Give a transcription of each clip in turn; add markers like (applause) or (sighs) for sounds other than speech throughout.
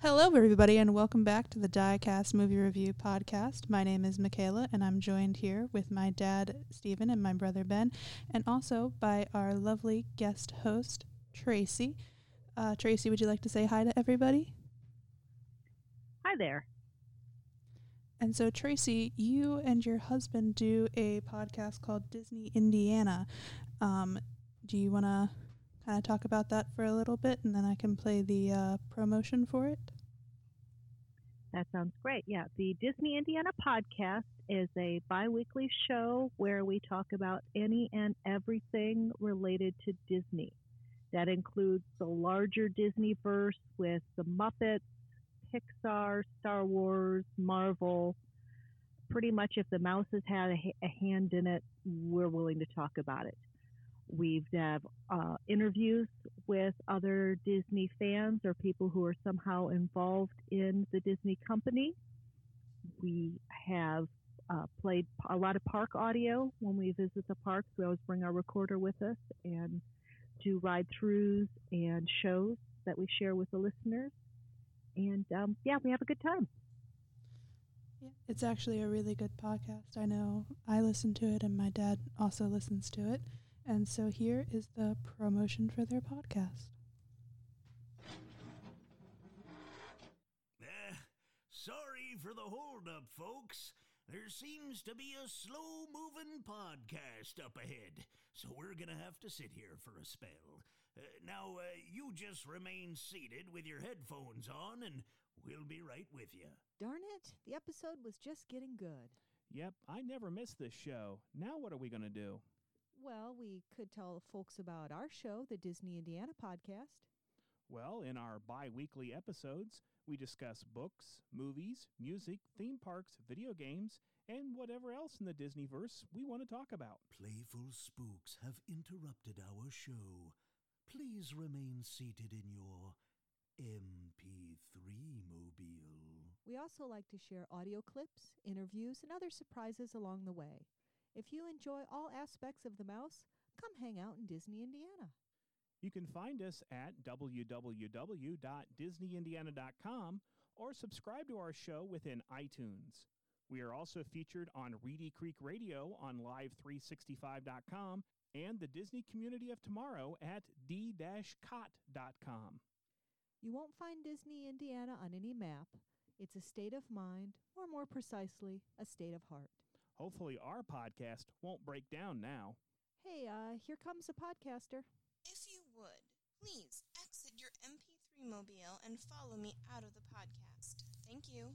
Hello, everybody, and welcome back to the Diecast Movie Review Podcast. My name is Michaela, and I'm joined here with my dad, Stephen, and my brother, Ben, and also by our lovely guest host, Tracy. Uh, Tracy, would you like to say hi to everybody? Hi there. And so, Tracy, you and your husband do a podcast called Disney Indiana. Um, do you want to of talk about that for a little bit, and then I can play the uh, promotion for it? That sounds great. Yeah, the Disney Indiana podcast is a bi weekly show where we talk about any and everything related to Disney. That includes the larger Disney verse with the Muppets, Pixar, Star Wars, Marvel. Pretty much, if the mouse has had a, a hand in it, we're willing to talk about it. We've have uh, interviews with other Disney fans or people who are somehow involved in the Disney company. We have uh, played a lot of park audio when we visit the parks. We always bring our recorder with us and do ride throughs and shows that we share with the listeners. And um, yeah, we have a good time. Yeah, it's actually a really good podcast. I know I listen to it, and my dad also listens to it. And so here is the promotion for their podcast. Uh, sorry for the holdup, folks. There seems to be a slow moving podcast up ahead, so we're going to have to sit here for a spell. Uh, now, uh, you just remain seated with your headphones on, and we'll be right with you. Darn it, the episode was just getting good. Yep, I never miss this show. Now what are we going to do? Well, we could tell folks about our show, the Disney Indiana podcast. Well, in our bi weekly episodes, we discuss books, movies, music, theme parks, video games, and whatever else in the Disneyverse we want to talk about. Playful spooks have interrupted our show. Please remain seated in your MP3 mobile. We also like to share audio clips, interviews, and other surprises along the way. If you enjoy all aspects of the mouse, come hang out in Disney, Indiana. You can find us at www.disneyindiana.com or subscribe to our show within iTunes. We are also featured on Reedy Creek Radio on live365.com and the Disney Community of Tomorrow at d-cot.com. You won't find Disney, Indiana on any map. It's a state of mind, or more precisely, a state of heart. Hopefully, our podcast won't break down now. Hey, uh, here comes a podcaster. If you would, please exit your MP3 mobile and follow me out of the podcast. Thank you.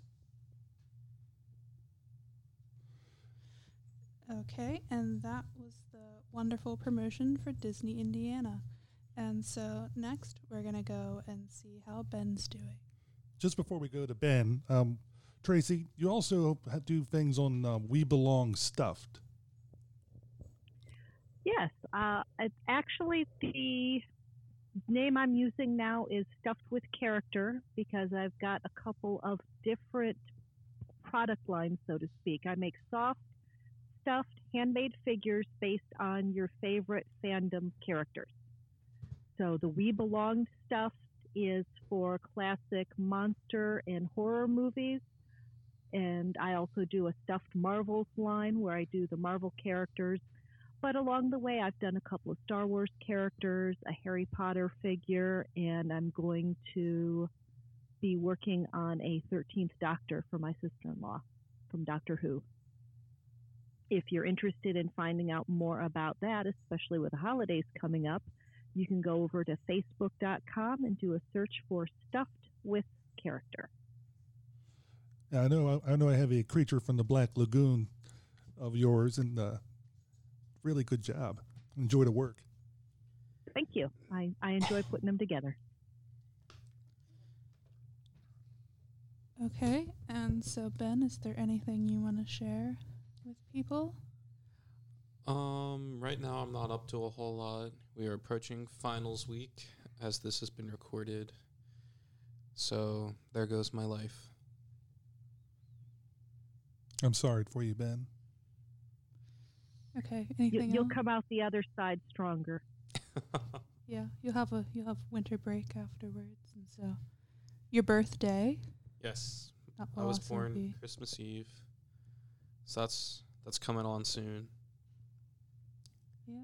Okay, and that was the wonderful promotion for Disney Indiana. And so next, we're going to go and see how Ben's doing. Just before we go to Ben, um, Tracy, you also do things on um, We Belong Stuffed. Yes, uh, actually the name I'm using now is Stuffed with Character because I've got a couple of different product lines, so to speak. I make soft, stuffed, handmade figures based on your favorite fandom characters. So the We Belong Stuffed is for classic monster and horror movies. And I also do a stuffed Marvels line where I do the Marvel characters. But along the way, I've done a couple of Star Wars characters, a Harry Potter figure, and I'm going to be working on a 13th Doctor for my sister in law from Doctor Who. If you're interested in finding out more about that, especially with the holidays coming up, you can go over to facebook.com and do a search for Stuffed with Character. Now, I know I know I have a creature from the Black Lagoon of yours, and uh, really good job. Enjoy the work. Thank you. I, I enjoy putting them together. Okay, and so Ben, is there anything you want to share with people? Um, right now I'm not up to a whole lot. We are approaching finals week as this has been recorded. So there goes my life. I'm sorry for you, Ben. Okay, You, anything you'll else? come out the other side stronger. (laughs) Yeah, you'll have a you'll have winter break afterwards, and so your birthday. Yes, I was also born be- Christmas Eve, so that's that's coming on soon. Yeah.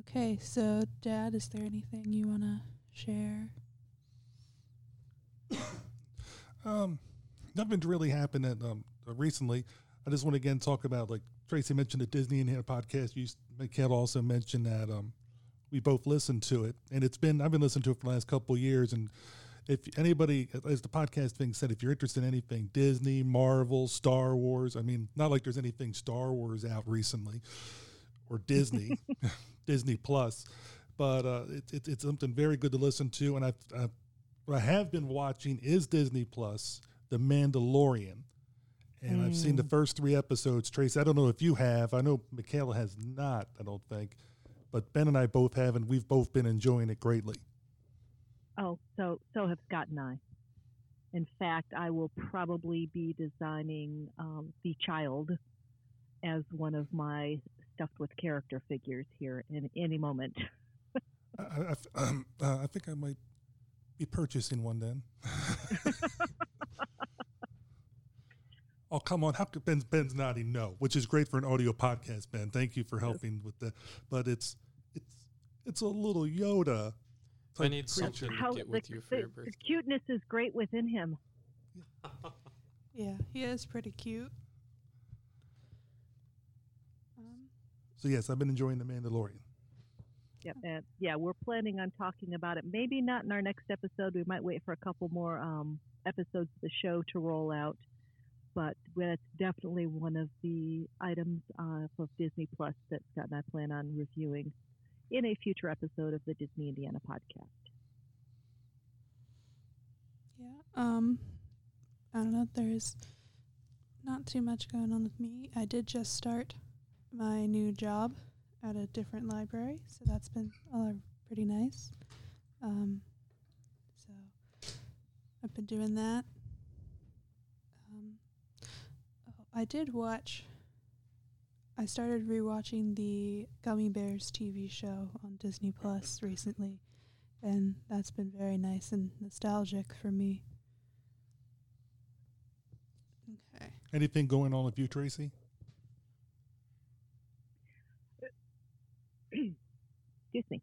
Okay, so Dad, is there anything you want to share? (coughs) Um, nothing's really happened at, um, recently. I just want to again talk about like Tracy mentioned the Disney Indiana podcast. You, Michaela also mentioned that um, we both listened to it, and it's been I've been listening to it for the last couple of years. And if anybody, as the podcast thing said, if you're interested in anything Disney, Marvel, Star Wars, I mean, not like there's anything Star Wars out recently or Disney, (laughs) Disney Plus, but uh, it, it, it's something very good to listen to. And I've, I've what I have been watching is Disney Plus, The Mandalorian. And I've seen the first three episodes. Trace, I don't know if you have. I know Michaela has not, I don't think. But Ben and I both have, and we've both been enjoying it greatly. Oh, so so have Scott and I. In fact, I will probably be designing um, the child as one of my stuffed with character figures here in any moment. I, I, um, (clears throat) uh, I think I might be purchasing one then. (laughs) (laughs) oh, come on. How could Ben's, Ben's nodding no, which is great for an audio podcast, Ben. Thank you for helping with that. But it's it's it's a little Yoda. I need creature. something to How get the, with you for the- your the birthday. cuteness is great within him. (laughs) Yeah, he is pretty cute. Um, So, yes, I've been enjoying The Mandalorian. Yep. And yeah, we're planning on talking about it. Maybe not in our next episode. We might wait for a couple more um, episodes of the show to roll out. But that's definitely one of the items uh, of Disney Plus that Scott and I plan on reviewing in a future episode of the Disney Indiana podcast. yeah. Um, I don't know. There's not too much going on with me. I did just start my new job at a different library, so that's been uh, pretty nice. Um, so I've been doing that. Um, oh, I did watch. I started rewatching the Gummy Bears TV show on Disney Plus recently, and that's been very nice and nostalgic for me. Okay. Anything going on with you, Tracy? Excuse me.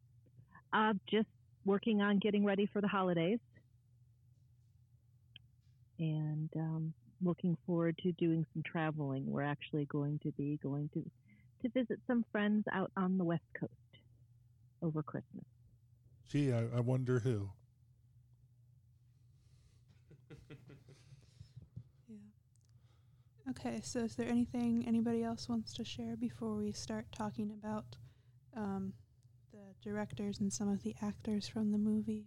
Uh, just working on getting ready for the holidays. And um, looking forward to doing some traveling. We're actually going to be going to to visit some friends out on the West Coast over Christmas. Gee, I, I wonder who. (laughs) Yeah. Okay, so is there anything anybody else wants to share before we start talking about um, the directors and some of the actors from the movie?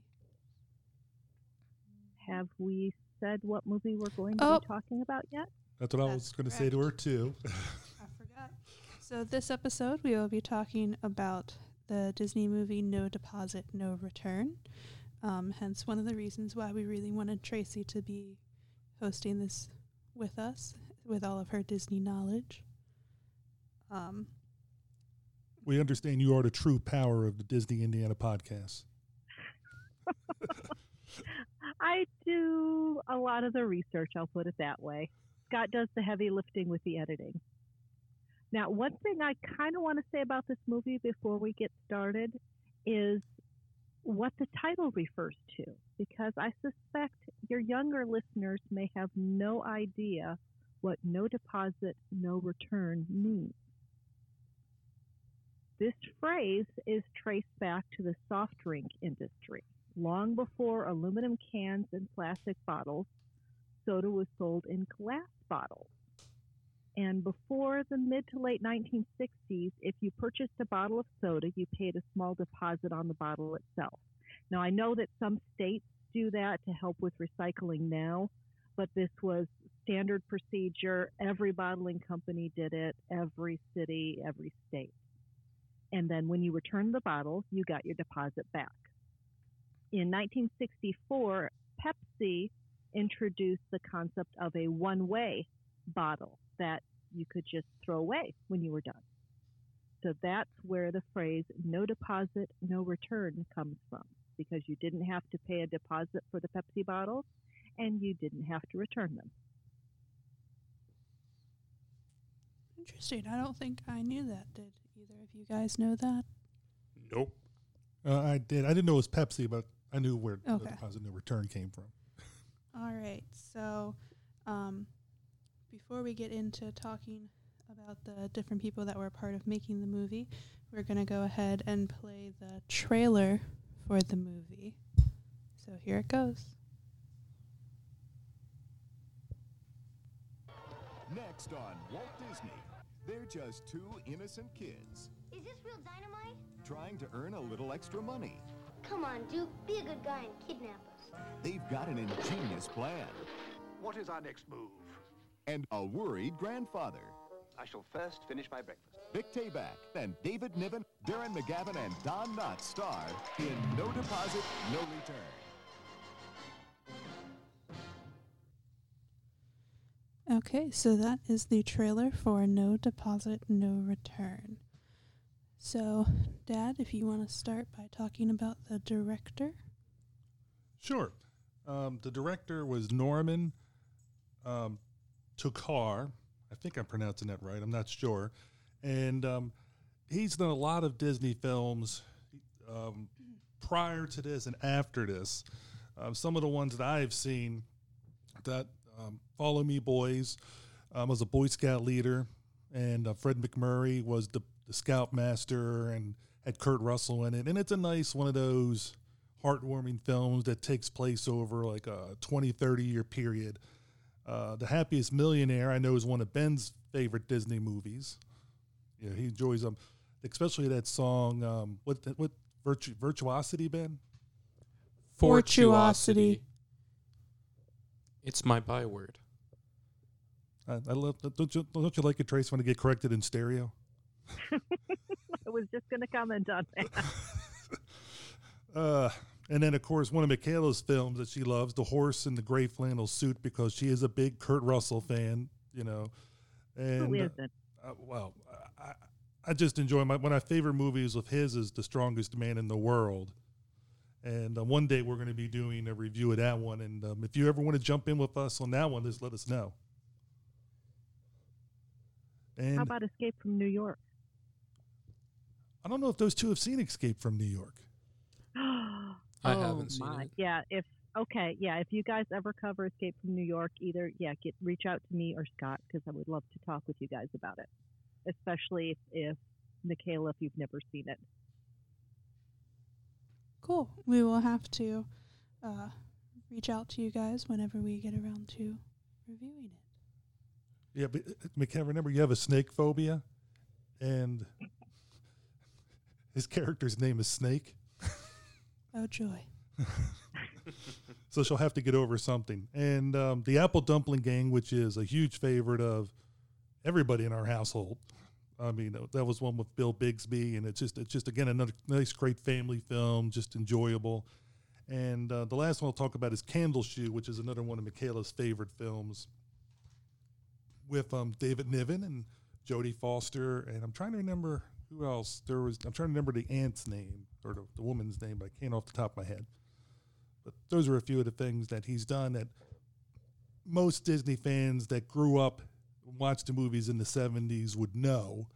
Have we said what movie we're going to Oh. be talking about yet? That's what I was going to say to her, too. (laughs) I forgot. So this episode we will be talking about the Disney movie No Deposit, No Return. Um, hence one of the reasons why we really wanted Tracy to be hosting this with us with all of her Disney knowledge. Um, we understand you are the true power of the Disney Indiana podcast. I do a lot of the research, I'll put it that way. Scott does the heavy lifting with the editing. Now, one thing I kind of want to say about this movie before we get started is what the title refers to, because I suspect your younger listeners may have no idea what no deposit, no return means. This phrase is traced back to the soft drink industry. Long before aluminum cans and plastic bottles, soda was sold in glass bottles. And before the mid to late 1960s, if you purchased a bottle of soda, you paid a small deposit on the bottle itself. Now, I know that some states do that to help with recycling now, but this was standard procedure. Every bottling company did it, every city, every state. And then when you returned the bottle, you got your deposit back. In 1964, Pepsi introduced the concept of a one way bottle that you could just throw away when you were done. So that's where the phrase no deposit, no return comes from because you didn't have to pay a deposit for the Pepsi bottle and you didn't have to return them. Interesting. I don't think I knew that. Did either of you guys know that? Nope. Uh, I did. I didn't know it was Pepsi, but I knew where Okay. the deposit no return came from. All right. So, um, before we get into talking about the different people that were a part of making the movie, we're going to go ahead and play the trailer for the movie. So here it goes. Next on Walt Disney, they're just two innocent kids Is this real dynamite? trying to earn a little extra money. Come on, Duke. Be a good guy and kidnap us. They've got an ingenious plan What is our next move? and a worried grandfather. I shall first finish my breakfast. Vic Tayback and David Niven, Darren McGavin, and Don Knotts star in No Deposit, No Return. Okay, so that is the trailer for No Deposit, No Return. So, Dad, if you want to start by talking about the director. Sure. Um, the director was Norman um, Tokar. I think I'm pronouncing that right. I'm not sure. And um, he's done a lot of Disney films um, prior to this and after this. Um, some of the ones that I've seen that um, Follow Me Boys um, was a Boy Scout leader, and uh, Fred MacMurray was the, the Scoutmaster and had Kurt Russell in it. And it's a nice one of those heartwarming films that takes place over like a 20, 30 year period. Uh, the Happiest Millionaire, I know, is one of Ben's favorite Disney movies. Yeah, he enjoys them, especially that song. Um, what what virtu- virtuosity, Ben? Fortuosity. It's my byword. I, I love. Don't you don't you like it, Trace, when it get corrected in stereo? I was just going to comment on that. (laughs) Uh, and then, of course, one of Michaela's films that she loves, The Horse in the Gray Flannel Suit, because she is a big Kurt Russell fan, you know. And Who isn't? uh, well, I, I just enjoy my one of my favorite movies of his is The Strongest Man in the World. And uh, one day we're going to be doing a review of that one. And um, if you ever want to jump in with us on that one, just let us know. And How about Escape from New York? I don't know if those two have seen Escape from New York. I (gasps) I haven't seen it. Oh Yeah, if okay, yeah, if you guys ever cover Escape from New York, either yeah, get reach out to me or Scott because I would love to talk with you guys about it, especially if, if Michaela, if you've never seen it. Cool. We will have to uh, reach out to you guys whenever we get around to reviewing it. Yeah, but uh, McKenna, remember you have a snake phobia, and his character's name is Snake, (laughs) Oh, joy. (laughs) so she'll have to get over something. And um, the Apple Dumpling Gang, which is a huge favorite of everybody in our household. I mean, that- was one with Bill Bixby, and it's just it's just again another nice, great family film, just enjoyable. And uh, the last one I'll talk about is Candle Shoe, which is another one of Michaela's favorite films, with um, David Niven and Jodie Foster, and I'm trying to remember who else there was. I'm trying to remember the aunt's name or the, the woman's name, but I can't off the top of my head. But those are a few of the things that he's done that most Disney fans that grew up and watched the movies in the 70s would know.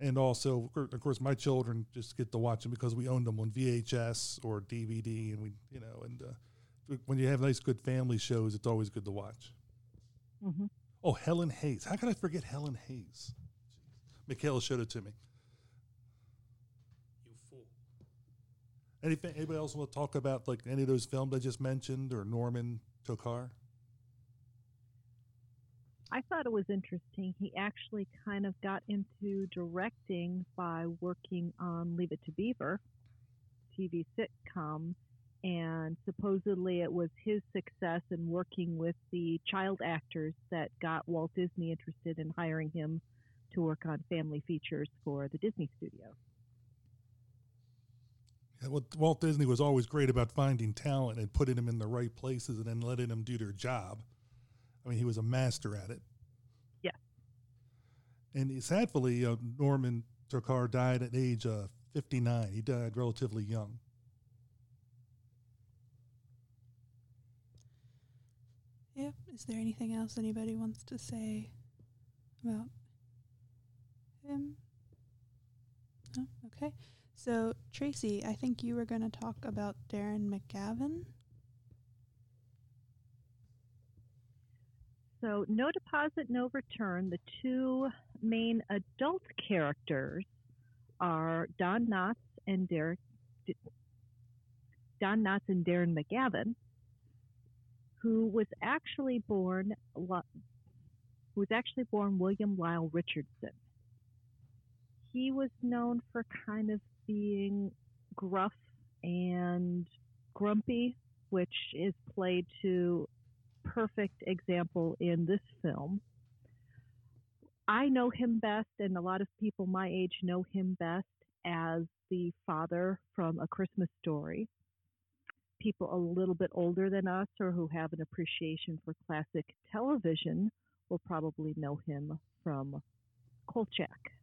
And also, of course, my children just get to watch them because we owned them on VHS or DVD, and we, you know, and uh, when you have nice, good family shows, it's always good to watch. hmm Oh, Helen Hayes! How could I forget Helen Hayes? Michaela showed it to me. You fool. Anything? Anybody else want to talk about like any of those films I just mentioned or Norman Tokar? I thought it was interesting. He actually kind of got into directing by working on Leave It to Beaver, TV sitcom, and supposedly it was his success in working with the child actors that got Walt Disney interested in hiring him to work on family features for the Disney studio. Yeah, well, Walt Disney was always great about finding talent and putting them in the right places and then letting them do their job. I mean, he was a master at it. Yeah. And he- sadly, uh, Norman Tokar died at age uh, 59. He died relatively young. Yeah. Is there anything else anybody wants to say about him? No? Okay. So, Tracy, I think you were going to talk about Darren McGavin. So, No Deposit, No Return, the two main adult characters are Don Knotts and Derek. Don Knotts and Darren McGavin, who was actually born who was actually born William Lyle Richardson. He was known for kind of being gruff and grumpy, which is played to perfect example in this film. I know him best, and a lot of people my age know him best as the father from A Christmas Story. People a little bit older than us or who have an appreciation for classic television will probably know him from Kolchak.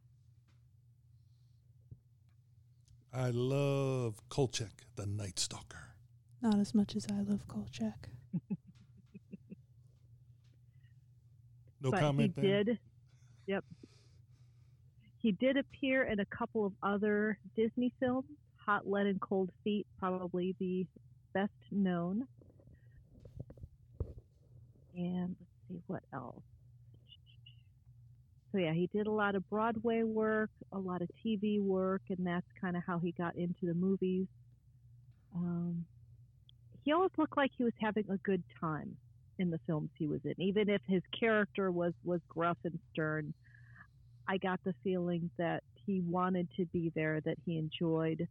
I love Kolchak, the Night Stalker. Not as much as I love Kolchak. No but comment. he Ben? did. Yep. He did appear in a couple of other Disney films. Hot Lead and Cold Feet, probably the best known. And let's see what else. So yeah, he did a lot of Broadway work, a lot of TV work, and that's kind of how he got into the movies. Um, he always looked like he was having a good time in the films he was in, even if his character was was gruff and stern. I got the feeling that he wanted to be there, that he enjoyed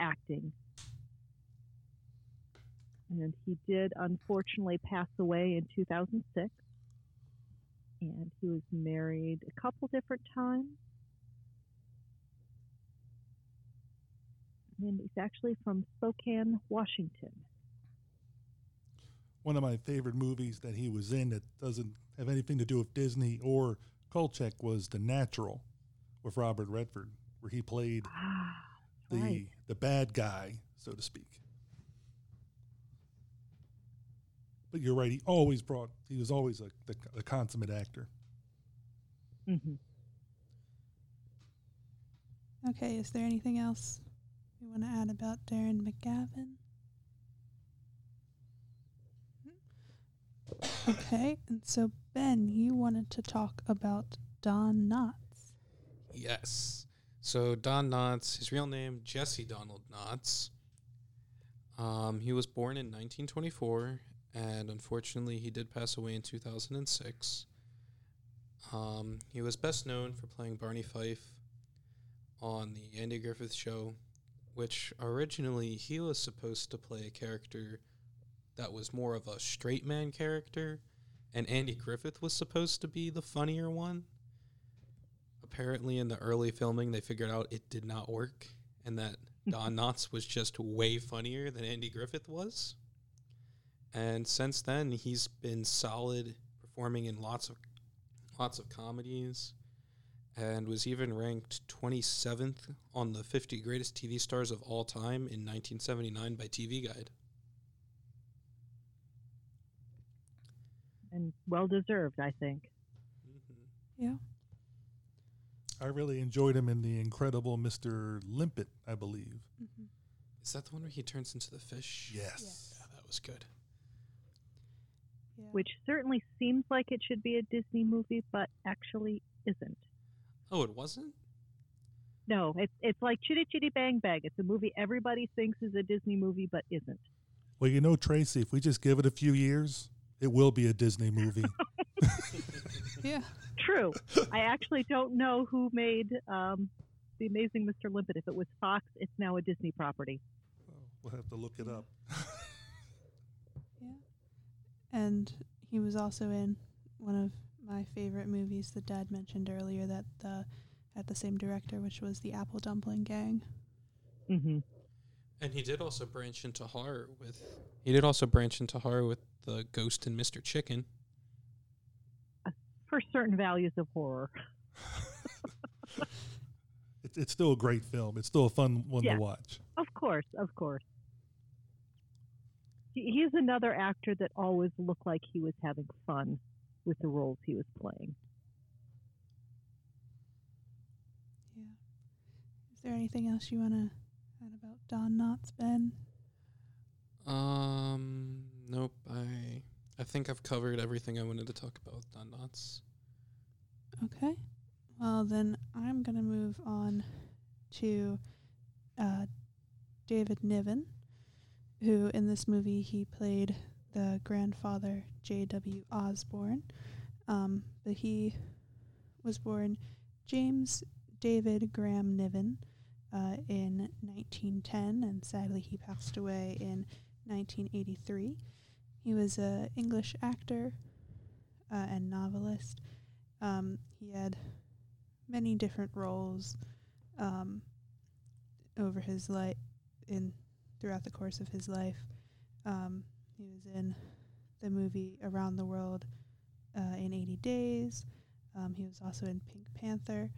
acting. And he did unfortunately pass away in 2006. And he was married a couple different times. And he's actually from Spokane, Washington. One of my favorite movies that he was in that doesn't have anything to do with Disney or Kolchak was The Natural with Robert Redford, where he played ah, the right. the bad guy, so to speak. But you're right; he always brought. He was always a the, a consummate actor. Mm-hmm. Okay, is there anything else you want to add about Darren McGavin? Okay, and so Ben, you wanted to talk about Don Knotts. Yes. So Don Knotts, his real name Jesse Donald Knotts. Um, he was born in 1924, and unfortunately, he did pass away in 2006. Um, he was best known for playing Barney Fife on the Andy Griffith Show, which originally he was supposed to play a character that was more of a straight man character, and Andy Griffith was supposed to be the funnier one apparently in the early filming they figured out it did not work and that (laughs) Don Knotts was just way funnier than Andy Griffith was. And since then he's been solid performing in lots of lots of comedies and was even ranked 27th on the 50 greatest TV stars of all time in 1979 by TV Guide. And well deserved, I think. Yeah. I really enjoyed him in the Incredible Mr. Limpet, I believe. Mm-hmm. Is that the one where he turns into the fish? Yes. Yeah, that was good. Yeah. Which certainly seems like it should be a Disney movie, but actually isn't. Oh, it wasn't? No, it's it's like Chitty Chitty Bang Bang. It's a movie everybody thinks is a Disney movie, but isn't. Well, you know, Tracy, if we just give it a few years, it will be a Disney movie. (laughs) Yeah. True. I actually don't know who made um, the Amazing Mr. Limpet. If it was Fox, it's now a Disney property. we'll have to look it up. (laughs) Yeah. And he was also in one of my favorite movies that Dad mentioned earlier that the had the same director, which was the Apple Dumpling Gang. Mm-hmm. And he did also branch into horror with. He did also branch into horror with the Ghost and Mr. Chicken. For certain values of horror. (laughs) It's, it's still a great film. It's still a fun one Yeah. to watch. Of course, of course. He, he's another actor that always looked like he was having fun with the roles he was playing. Yeah. Is there anything else you want to add about Don Knotts, Ben? Um, nope. I I think I've covered everything I wanted to talk about with Don Knotts. Okay. Well, then I'm going to move on to uh, David Niven, who in this movie he played the grandfather J.W. Osborne. Um, but he was born James David Graham Niven uh, in 1910, and sadly he passed away in 1983. He was an English actor uh, and novelist. Um, he had many different roles um, over his life in throughout the course of his life. Um, he was in the movie Around the World uh, in 80 Days. Um, he was also in Pink Panther,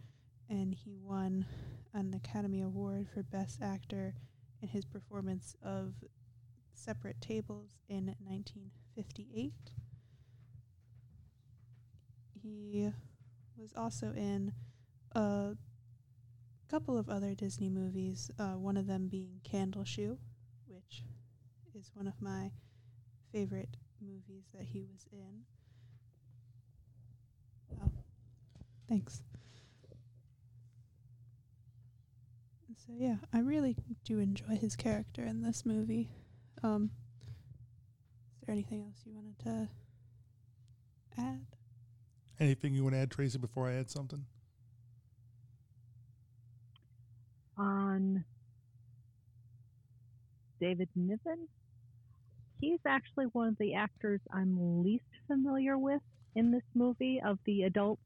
and he won an Academy Award for Best Actor in his performance of Separate Tables in 1958. He was also in a couple of other Disney movies, uh, one of them being Candle Shoe, is one of my favorite movies that he was in. Oh, thanks. So yeah, I really do enjoy his character in this movie. Um, is there anything else you wanted to add? Anything you want to add, Tracy, before I add something? On David Niven, he's actually one of the actors I'm least familiar with in this movie of the adults.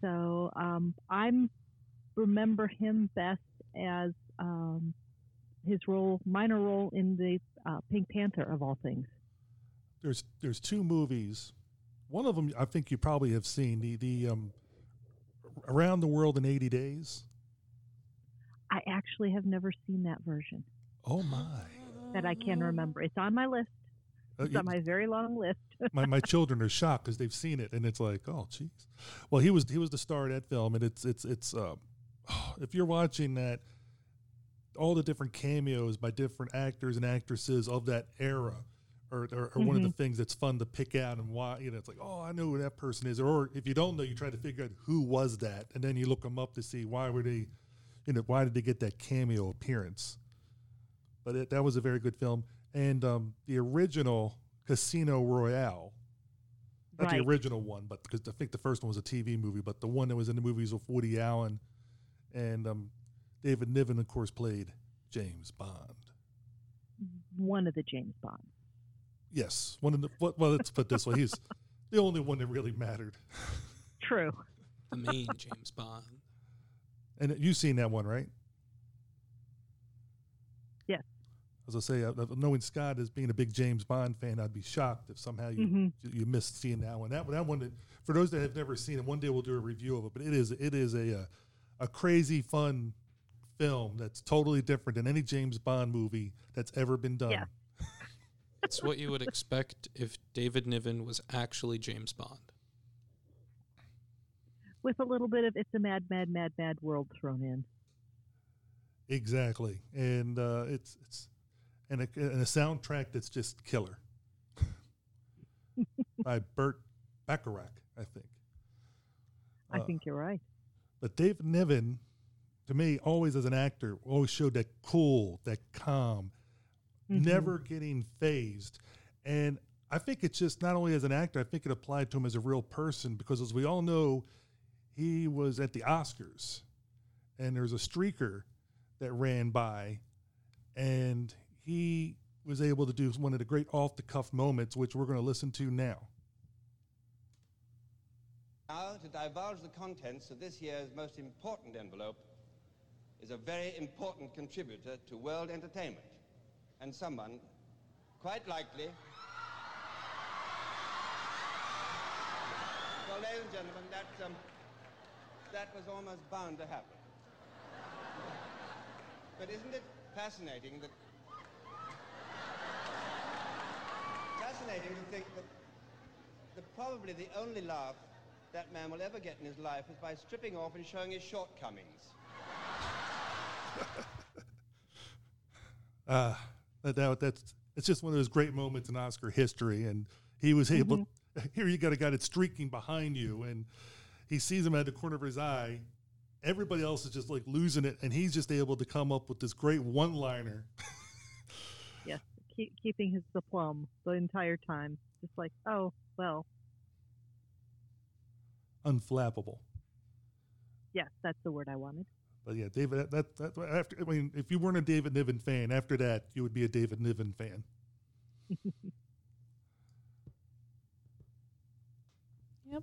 So um, I'm remember him best as um, his role, minor role in the uh, Pink Panther of all things. There's there's two movies. One of them I think you probably have seen the the um, Around the World in 80 Days. I actually have never seen that version. Oh my! That I can remember. It's on my list. Uh, It's on my very long list. (laughs) my my children are shocked because they've seen it and it's like oh jeez well he was he was the star of that film and it's it's it's um (sighs) if you're watching that all the different cameos by different actors and actresses of that era or are, are one of the Mhm. things that's fun to pick out and why you know it's like oh I know who that person is or if you don't know you try to figure out who was that and then you look them up to see why were they you know why did they get that cameo appearance but it, that was a very good film and um, the original Casino Royale not Right. the original one, but because I think the first one was a TV movie, but the one that was in the movies with Woody Allen and um, David Niven, of course, played James Bond. One of the James Bonds. Yes, one of the well, well, let's put it this way: he's the only one that really mattered. True. The main James Bond. And you've seen that one, right? Yes. As I say, uh, knowing Scott as being a big James Bond fan, I'd be shocked if somehow you Mhm. you, you missed seeing that one. That that one, that, for those that have never seen it, one day we'll do a review of it. But it is it is a uh, a crazy fun film that's totally different than any James Bond movie that's ever been done. Yeah. (laughs) It's what you would expect if David Niven was actually James Bond. With a little bit of "It's a Mad, Mad, Mad, Mad World" thrown in. Exactly, and uh, it's it's and a, and a soundtrack that's just killer (laughs) by Burt Bacharach, I think. I Uh, think you're right. But Dave Niven, to me, always as an actor, always showed that cool, that calm, Mhm. never getting phased. And I think it's just not only as an actor, I think it applied to him as a real person because, as we all know, he was at the Oscars and there's a streaker that ran by and he was able to do one of the great off the cuff moments, which we're going to listen to now. Now, to divulge the contents of this year's most important envelope is a very important contributor to world entertainment, and someone, quite likely. Well, ladies and gentlemen, that, um, that was almost bound to happen. But isn't it fascinating that fascinating to think that, that probably the only laugh that man will ever get in his life is by stripping off and showing his shortcomings. Uh, (laughs) that, that, that's it's just one of those great moments in Oscar history, and he was able. (laughs) Here you got a guy that's streaking behind you, and he sees him at the corner of his eye. Everybody else is just like losing it, and he's just able to come up with this great one-liner. (laughs) Yes, keep, keeping his aplomb the entire time. Just like, oh, well, Unflappable. yes, that's the word I wanted. But yeah, David. That, that that after. I mean, if you weren't a David Niven fan, after that, you would be a David Niven fan. (laughs) Yep.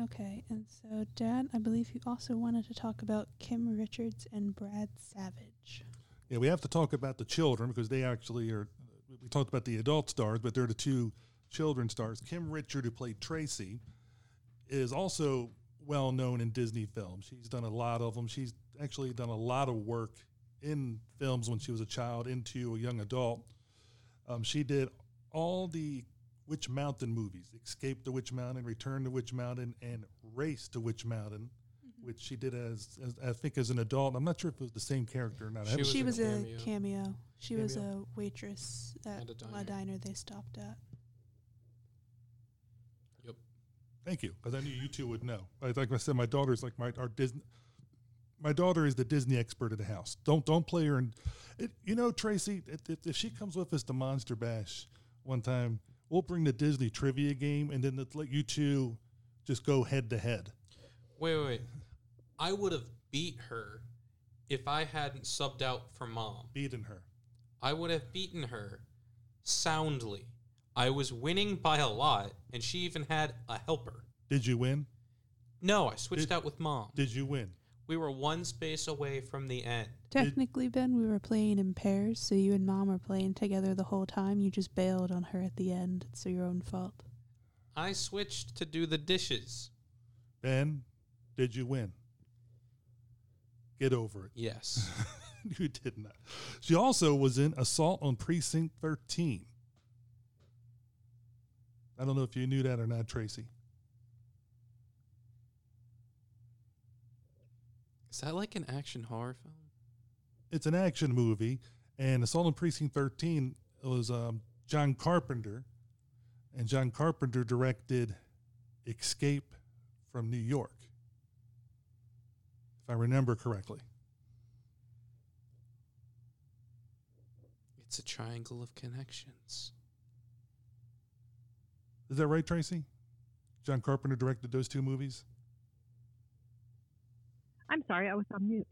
Okay, and so, Dad, I believe you also wanted to talk about Kim Richards and Brad Savage. Yeah, we have to talk about the children because they actually are. We talked about the adult stars, but they're the two children stars. Kim Richard, who played Tracy, is also well known in Disney films. She's done a lot of them. She's actually done a lot of work in films when she was a child into a young adult. Um, she did all the Witch Mountain movies Escape to Witch Mountain, Return to Witch Mountain, and Race to Witch Mountain. Mm-hmm. Which she did as, as I think as an adult. I'm not sure if it was the same character or not. She was she a was a cameo. cameo. She was a waitress at At a a diner. diner they stopped at. Yep. Thank you, because I knew you two would know. Like, like I said, my daughter's like my our Disney. My daughter is the Disney expert of the house. Don't don't play her. And it, you know, Tracy, if, if, if she comes with us to Monster Bash one time, we'll bring the Disney trivia game, and then let's you two just go head to head. Wait, wait, wait. I would have beat her if I hadn't subbed out for mom. Beaten her. I would have beaten her soundly. I was winning by a lot, and she even had a helper. Did you win? No, I switched Did- out with mom. Did you win? We were one space away from the end. Technically, Ben, we were playing in pairs, so you and Mom were playing together the whole time. You just bailed on her at the end. It's your own fault. I switched to do the dishes. Ben, did you win? Get over it. Yes. (laughs) you did not. She also was in Assault on Precinct 13. I don't know if you knew that or not, Tracy. Is that like an action horror film? It's an action movie, and Assault on Precinct 13 was um, John Carpenter, and John Carpenter directed Escape from New York, if I remember correctly. It's a triangle of connections. Is that right, Tracy? John Carpenter directed those two movies. I'm sorry, I was on mute.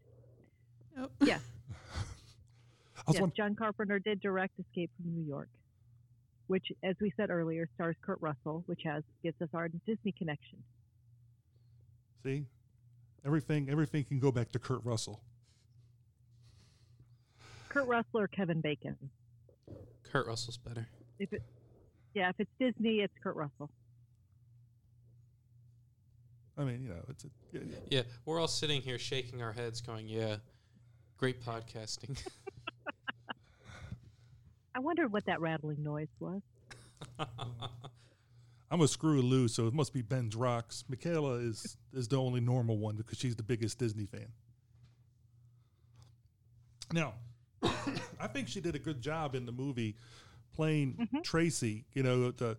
Oh. Yes, (laughs) yes. wondering- John Carpenter did direct Escape from New York, which, as we said earlier, stars Kurt Russell, which has gives us our Disney connection. See, everything everything can go back to Kurt Russell. Kurt Russell or Kevin Bacon. Kurt Russell's better. If it, yeah, if it's Disney, it's Kurt Russell. I mean, you know, it's a, yeah, yeah. Yeah, we're all sitting here shaking our heads, going, "Yeah, great podcasting." (laughs) I wondered what that rattling noise was. (laughs) I'm a screw loose, so it must be Ben's rocks. Michaela is is the only normal one because she's the biggest Disney fan. Now, (coughs) I think she did a good job in the movie playing mm-hmm. Tracy. You know, the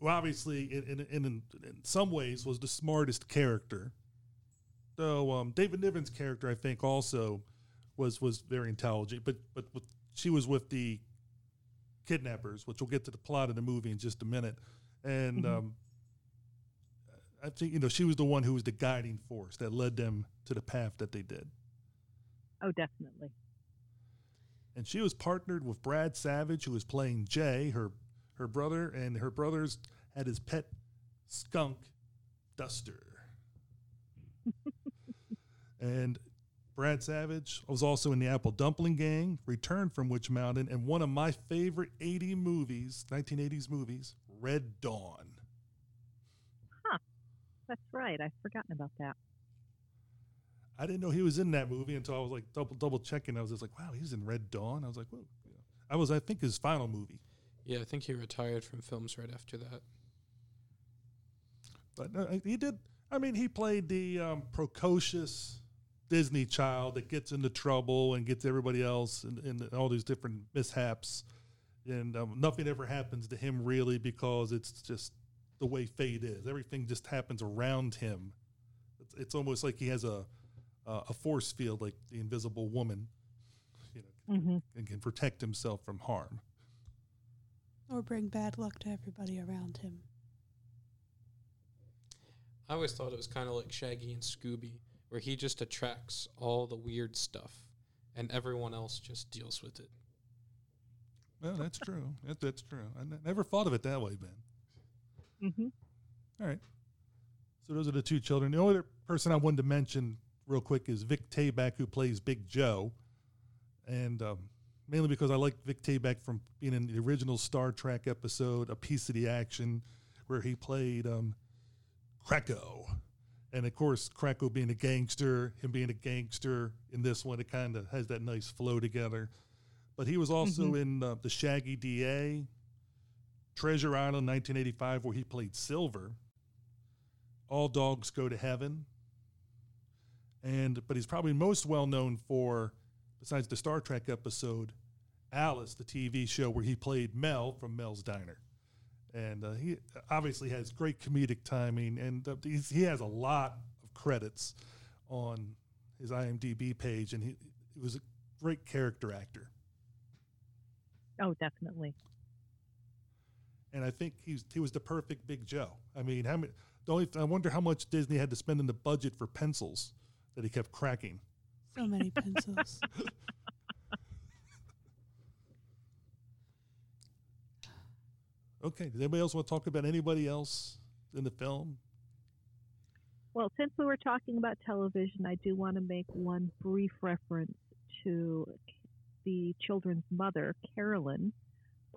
well, obviously in in, in in some ways was the smartest character. Though um, David Niven's character, I think, also was was very intelligent. But but with, she was with the kidnappers, which we'll get to the plot of the movie in just a minute. And Mhm. um, I think you know she was the one who was the guiding force that led them to the path that they did. Oh, definitely. And she was partnered with Brad Savage, who was playing Jay, her her brother, and her brothers had his pet skunk, Duster. (laughs) and Brad Savage was also in the Apple Dumpling Gang, returned from Witch Mountain, and one of my favorite 80 movies, 1980s movies, Red Dawn. Huh. That's right. I've forgotten about that. I didn't know he was in that movie until I was like double double checking. I was just like, wow, he's in Red Dawn. I was like, whoa. I was, I think, his final movie. Yeah, I think he retired from films right after that. But uh, he did. I mean, he played the um, precocious Disney child that gets into trouble and gets everybody else in, in all these different mishaps, and um, nothing ever happens to him really because it's just the way fate is. Everything just happens around him. It's, it's almost like he has a uh, a force field, like the Invisible Woman, you know, Mhm. and can protect himself from harm. Or bring bad luck to everybody around him. I always thought it was kind of like Shaggy and Scooby, where he just attracts all the weird stuff, and everyone else just deals with it. Well, that's true. That, that's true. I n- never thought of it that way, Ben. Mm-hmm. All right. So those are the two children. The only other person I wanted to mention real quick is Vic Tayback, who plays Big Joe, and um, mainly because I like Vic Tayback from being in the original Star Trek episode, A Piece of the Action, where he played um, Krako. And of course, Krako being a gangster, him being a gangster in this one, it kind of has that nice flow together. But he was also Mhm. in uh, the Shaggy DA, Treasure Island 1985, where he played Silver. All Dogs Go to Heaven. And but he's probably most well known for, besides the Star Trek episode, Alice, the TV show where he played Mel from Mel's Diner. And uh, he obviously has great comedic timing, and uh, he's, he has a lot of credits on his IMDb page, and he, he was a great character actor. Oh, definitely. and I think he's he was the perfect Big Joe. I mean, how many? The only I wonder how much Disney had to spend in the budget for pencils that he kept cracking. So (laughs) many pencils. Okay, does anybody else want to talk about anybody else in the film? Well, since we were talking about television, I do want to make one brief reference to the children's mother, Carolyn,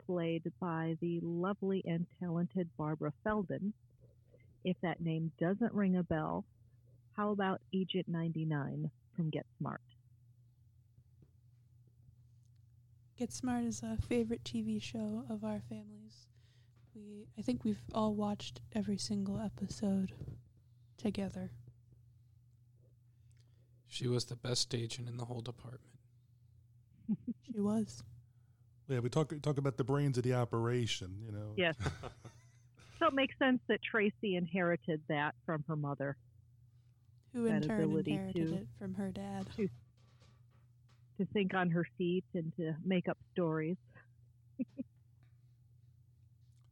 played by the lovely and talented Barbara Feldon. If that name doesn't ring a bell, how about Agent 99 from Get Smart? Get Smart is a favorite TV show of our families. We I think we've all watched every single episode together. She was the best agent in the whole department. (laughs) She was. Yeah, we talk talk about the brains of the operation. You know. Yes. (laughs) so it makes sense that Tracy inherited that from her mother. Who in turn inherited to- it from her dad. To, to think on her feet and to make up stories. (laughs)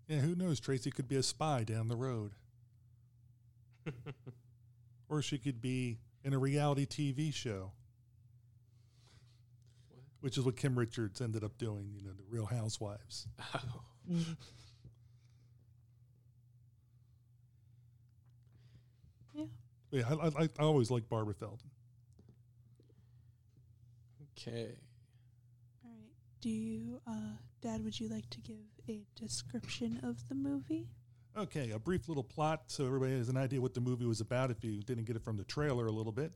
Yeah, who knows? Tracy could be a spy down the road, (laughs) or she could be in a reality TV show, which is what Kim Richards ended up doing. You know, the Real Housewives. Mm. Yeah. Yeah, I, I, I always like Barbara Feldon. Okay. All right. Do you uh Dad, would you like to give a description of the movie? Okay, a brief little plot so everybody has an idea what the movie was about if you didn't get it from the trailer a little bit.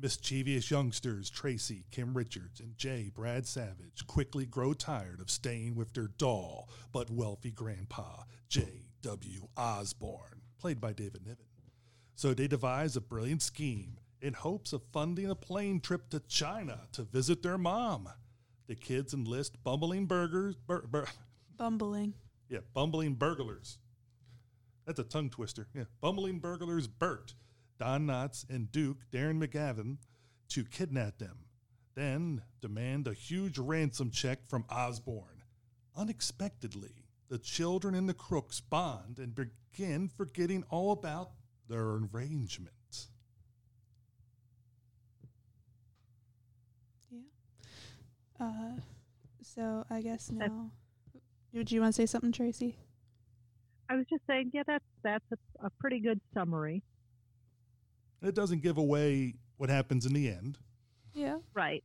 Mischievous youngsters Tracy, Kim Richards, and Jay, Brad Savage, quickly grow tired of staying with their dull but wealthy grandpa, J.W. Osborne, played by David Niven. So they devise a brilliant scheme in hopes of funding a plane trip to China to visit their mom. The kids enlist bumbling burgers, bur- bur- Bumbling. yeah, bumbling burglars. That's a tongue twister. Yeah, bumbling burglars Bert, Don Knotts, and Duke Darren McGavin to kidnap them, then demand a huge ransom check from Osborne. Unexpectedly, the children and the crooks bond and begin forgetting all about their arrangement. Yeah. Uh so I guess now Would you want to say something, Tracy? I was just saying, yeah, that's that's a, a pretty good summary. It doesn't give away what happens in the end. Yeah. Right.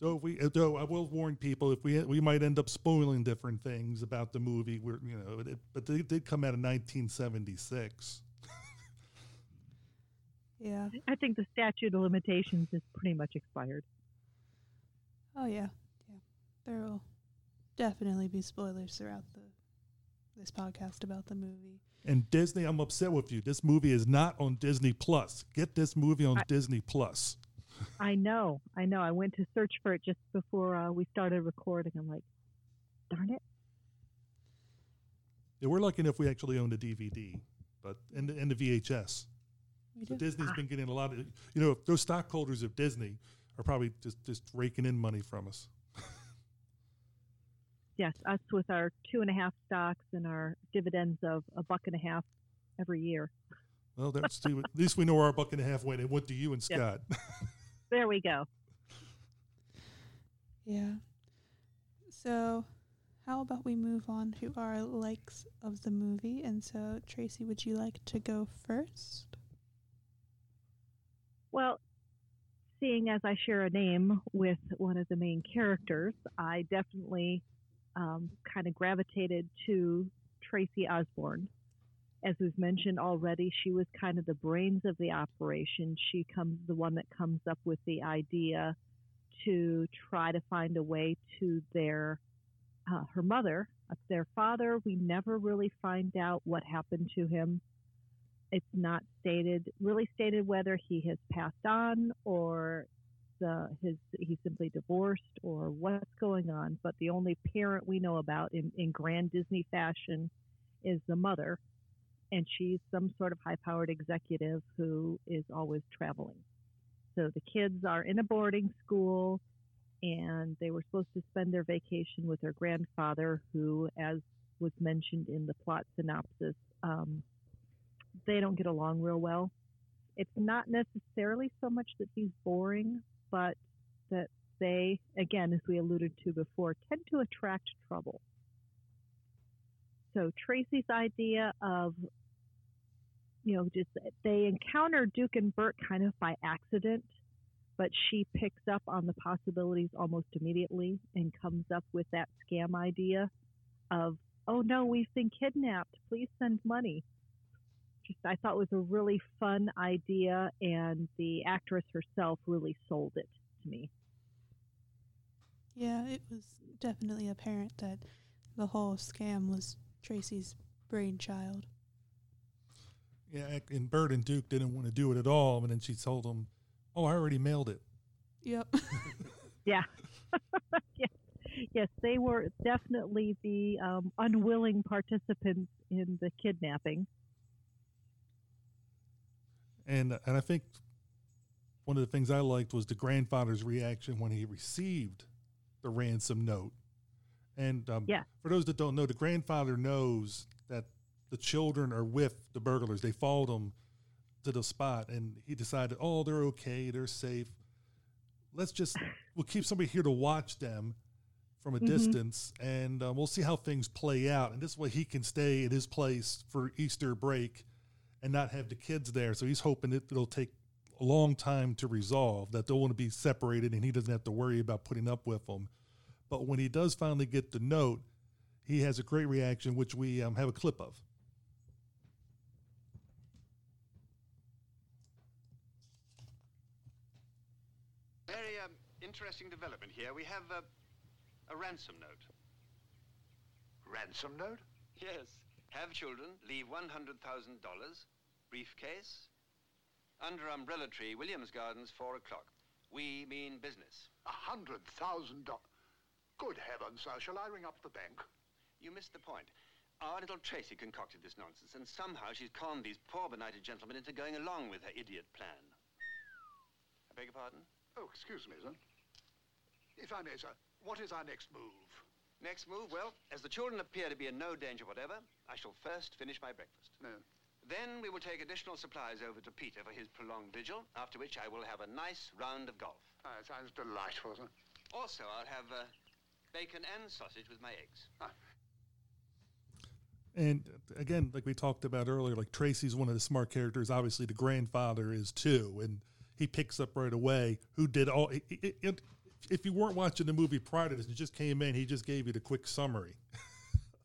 So if we, though I will warn people, if we we might end up spoiling different things about the movie. We're you know, it, but it did come out in 1976. Yeah. I think the statute of limitations is pretty much expired. Oh yeah. Yeah. There will definitely be spoilers throughout the this podcast about the movie. And Disney, I'm upset with you. This movie is not on Disney Plus. Get this movie on I- Disney Plus. I know, I know. I went to search for it just before uh, we started recording. I'm like, darn it. Yeah, we're lucky enough we actually own a DVD, but and the, and the VHS. So do. Disney's been getting a lot of, you know, those stockholders of Disney are probably just just raking in money from us. (laughs) Yes, us with our two and a half stocks and our dividends of a buck and a half every year. Well, that's at least we know where our buck and a half went. It went to you and Yeah. Scott. (laughs) There we go. Yeah. So, how about we move on to our likes of the movie? And so, Tracy, would you like to go first? Well, seeing as I share a name with one of the main characters, I definitely um, kind of gravitated to Tracy Osborne. As we've mentioned already, she was kind of the brains of the operation. She comes the one that comes up with the idea to try to find a way to their uh, her mother, their father. We never really find out what happened to him it's not stated really stated whether he has passed on or the his he's simply divorced or what's going on but the only parent we know about in, in grand disney fashion is the mother and she's some sort of high powered executive who is always traveling so the kids are in a boarding school and they were supposed to spend their vacation with their grandfather who as was mentioned in the plot synopsis um, they don't get along real well. It's not necessarily so much that he's boring, but that they, again, as we alluded to before, tend to attract trouble. So Tracy's idea of, you know, just they encounter Duke and Bert kind of by accident, but she picks up on the possibilities almost immediately and comes up with that scam idea of, oh no, we've been kidnapped. Please send money just I thought was a really fun idea, and the actress herself really sold it to me. Yeah, it was definitely apparent that the whole scam was Tracy's brainchild. yeah, and Bert and Duke didn't want to do it at all, and then she told them, "Oh, I already mailed it." Yep. (laughs) Yeah. (laughs) yes. yes, they were definitely the um, unwilling participants in the kidnapping. And and I think one of the things I liked was the grandfather's reaction when he received the ransom note. And um, Yeah. for those that don't know, the grandfather knows that the children are with the burglars. They followed them to the spot, and he decided, oh, they're okay, they're safe. Let's just (laughs) we'll keep somebody here to watch them from a Mhm. distance, and uh, we'll see how things play out. And this way, he can stay at his place for Easter break and not have the kids there. So he's hoping that it'll take a long time to resolve, that they'll want to be separated and he doesn't have to worry about putting up with them. But when he does finally get the note, he has a great reaction, which we um, have a clip of. Very um, interesting development here. We have uh, a ransom note. Ransom note? Yes. Have children, leave $100,000, briefcase. Under umbrella tree, Williams Gardens, 4 o'clock. We mean business. A hundred thousand dollars. Good heavens, sir. Shall I ring up the bank? You missed the point. Our little Tracy concocted this nonsense, and somehow she's conned these poor benighted gentlemen into going along with her idiot plan. I beg your pardon? Oh, excuse me, sir. If I may, sir, what is our next move? Next move, well, as the children appear to be in no danger whatever, I shall first finish my breakfast. No. Then we will take additional supplies over to Peter for his prolonged vigil, after which I will have a nice round of golf. Ah, sounds delightful, sir. Also, I'll have uh, bacon and sausage with my eggs. And uh, again, like we talked about earlier, like Tracy's one of the smart characters. Obviously, the grandfather is too, and he picks up right away who did all. It, it, it, if you weren't watching the movie prior to this, and just came in, he just gave you the quick summary,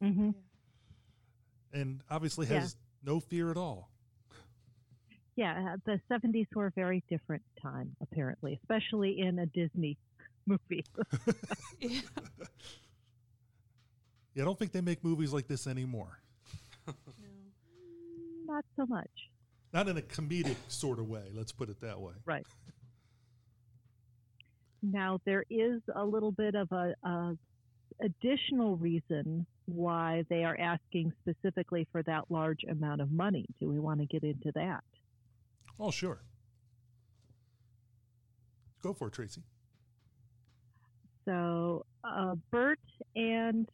Mm-hmm. (laughs) and obviously Yeah. has no fear at all. Yeah, uh, the 70s were a very different time, apparently, especially in a Disney movie. (laughs) yeah. Yeah, I don't think they make movies like this anymore. No. Not so much. Not in a comedic sort of way. Let's put it that way. Right. Now there is a little bit of a, a additional reason why they are asking specifically for that large amount of money. Do we want to get into that? Oh, sure. Go for it, Tracy. So uh, Bert and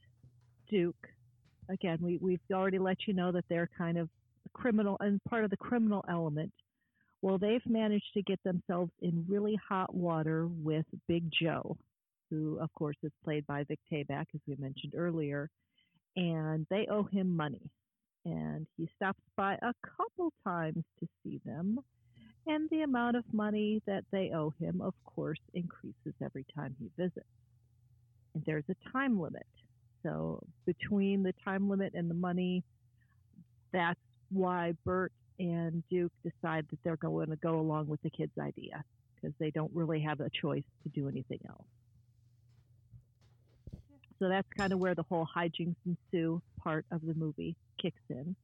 Duke, again, we, we've already let you know that they're kind of criminal and part of the criminal element. Well, they've managed to get themselves in really hot water with Big Joe, who, of course, is played by Vic Tayback, as we mentioned earlier, and they owe him money. And he stops by a couple times to see them, and the amount of money that they owe him, of course, increases every time he visits. There's a time limit. So between the time limit and the money, that's why Bert and Duke decide that they're going to go along with the kid's idea because they don't really have a choice to do anything else. So that's kind of where the whole hijinks ensue part of the movie kicks in.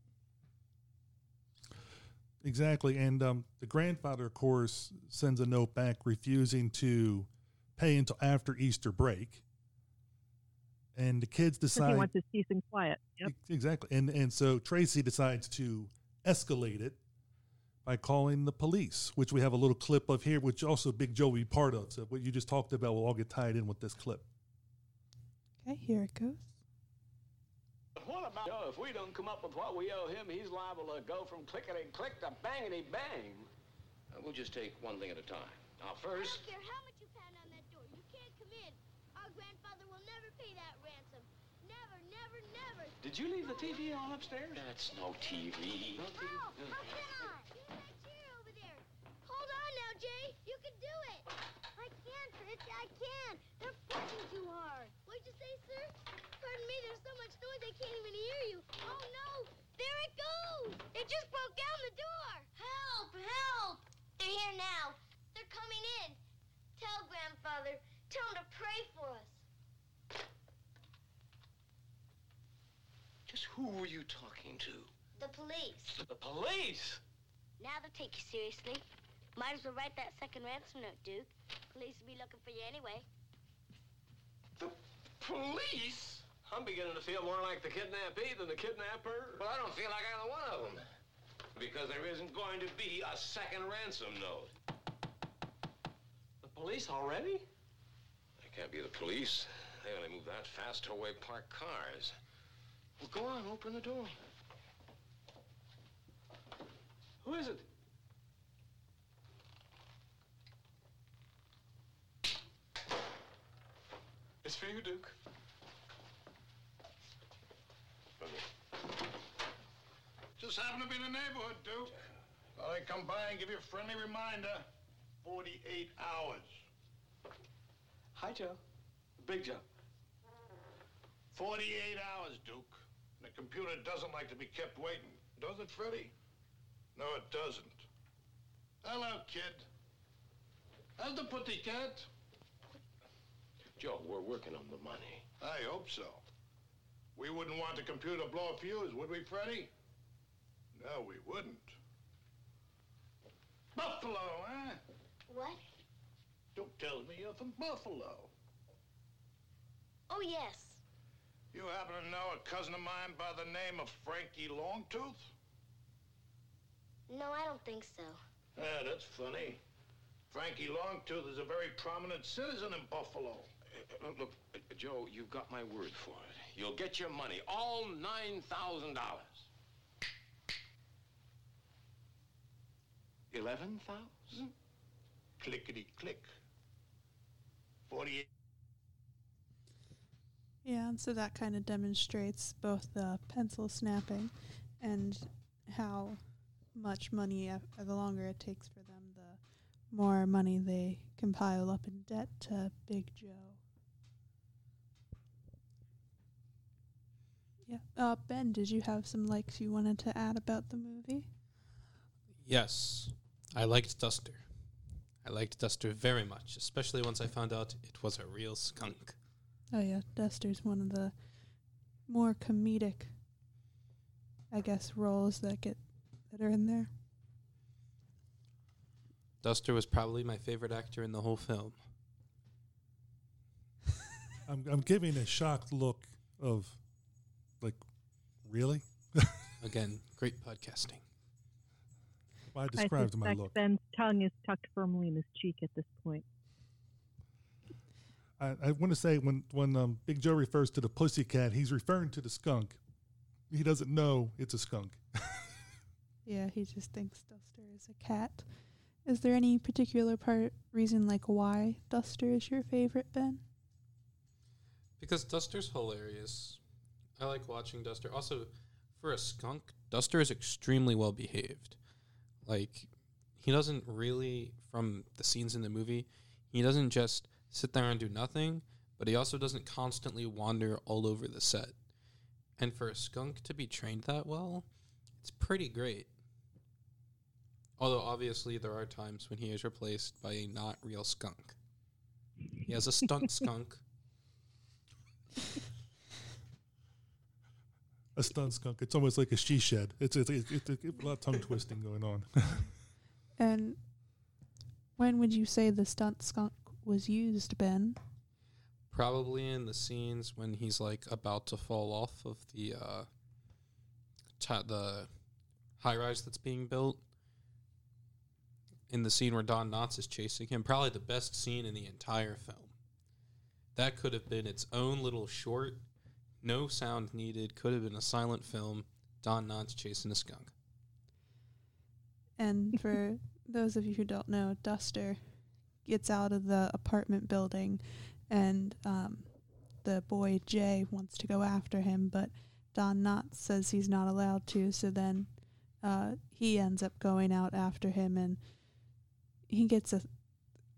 Exactly. And um, the grandfather, of course, sends a note back refusing to pay until after Easter break. And the kids decide he wants his peace and quiet. Yep. Exactly. And and so Tracy decides to escalate it by calling the police, which we have a little clip of here, which also Big Joe will be part of. So what you just talked about will all get tied in with this clip. Okay, here it goes. What about Joe? If we don't come up with what we owe him, he's liable to go from clickety click to bangity bang. Uh, we'll just take one thing at a time. Now, I first, don't care how much you pound on that door. You can't come in. Our grandfather will never pay that ransom. Never, never, never. Did you leave the TV on upstairs? that's no TV. Oh, how can I? Use that chair over there. Hold on now, Jay. You can do it. I can, Fritz. I can. They're pushing too hard. What'd you say, sir? Pardon me. There's so much noise they can't even hear you. Oh no! There it goes. It just broke down the door. Help! Help! They're here now. They're coming in. Tell grandfather. Tell him to pray for us. Just who were you talking to? The police. The police? Now they'll take you seriously. Might as well write that second ransom note, Duke. Police will be looking for you anyway. The police? I'm beginning to feel more like the kidnappee than the kidnapper. Well, I don't feel like either one of them. Because there isn't going to be a second ransom note. The police already? They can't be the police. They only move that fast to away parked cars. Well, go on, open the door. Who is it? It's for you, Duke. Just happened to be in the neighborhood, Duke. Thought I'd come by and give you a friendly reminder. 48 hours. Hi, Joe. Big Joe. 48 hours, Duke. And the computer doesn't like to be kept waiting. Does it, Freddy? No, it doesn't. Hello, kid. How's the putty cat? Joe, we're working on the money. I hope so. We wouldn't want the computer to blow a fuse, would we, Freddy? No, we wouldn't. Buffalo, huh? What? Don't tell me you're from Buffalo. Oh, yes. You happen to know a cousin of mine by the name of Frankie Longtooth? No, I don't think so. Ah, that's funny. Frankie Longtooth is a very prominent citizen in Buffalo. Uh, look, uh, Joe, you've got my word for it. You'll get your money, all $9,000. 11,000? Clickety click. 48. Yeah, and so that kind of demonstrates both the pencil snapping and how much money, uh, the longer it takes for them, the more money they can pile up in debt to Big Joe. Yeah. Uh, Ben, did you have some likes you wanted to add about the movie? Yes, I liked Duster. I liked Duster very much, especially once I found out it was a real skunk. Oh yeah, Duster's one of the more comedic, I guess, roles that get that are in there. Duster was probably my favorite actor in the whole film. (laughs) I'm, I'm giving a shocked look of, like, really? (laughs) Again, great podcasting. Why I describes my look? Ben's tongue is tucked firmly in his cheek at this point. I, I want to say when when um, Big Joe refers to the pussycat, he's referring to the skunk. He doesn't know it's a skunk. (laughs) Yeah, he just thinks Duster is a cat. Is there any particular part reason like why Duster is your favorite, Ben? Because Duster's hilarious. I like watching Duster. Also, for a skunk, Duster is extremely well behaved. Like, he doesn't really, from the scenes in the movie, he doesn't just sit there and do nothing, but he also doesn't constantly wander all over the set. And for a skunk to be trained that well, it's pretty great. Although, obviously, there are times when he is replaced by a not real skunk. He has a stunt (laughs) skunk. A stunt skunk. It's almost like a she shed. It's it's, it's, it's a lot of tongue twisting going on. (laughs) And when would you say the stunt skunk was used, Ben? Probably in the scenes when he's like about to fall off of the uh, ta- the high rise that's being built. In the scene where Don Knotts is chasing him, probably the best scene in the entire film. That could have been its own little short, no sound needed. Could have been a silent film. Don Knotts chasing a skunk. And for those of you who don't know, Duster gets out of the apartment building, and um, the boy Jay wants to go after him, but Don Knotts says he's not allowed to. So then uh, he ends up going out after him, and he gets a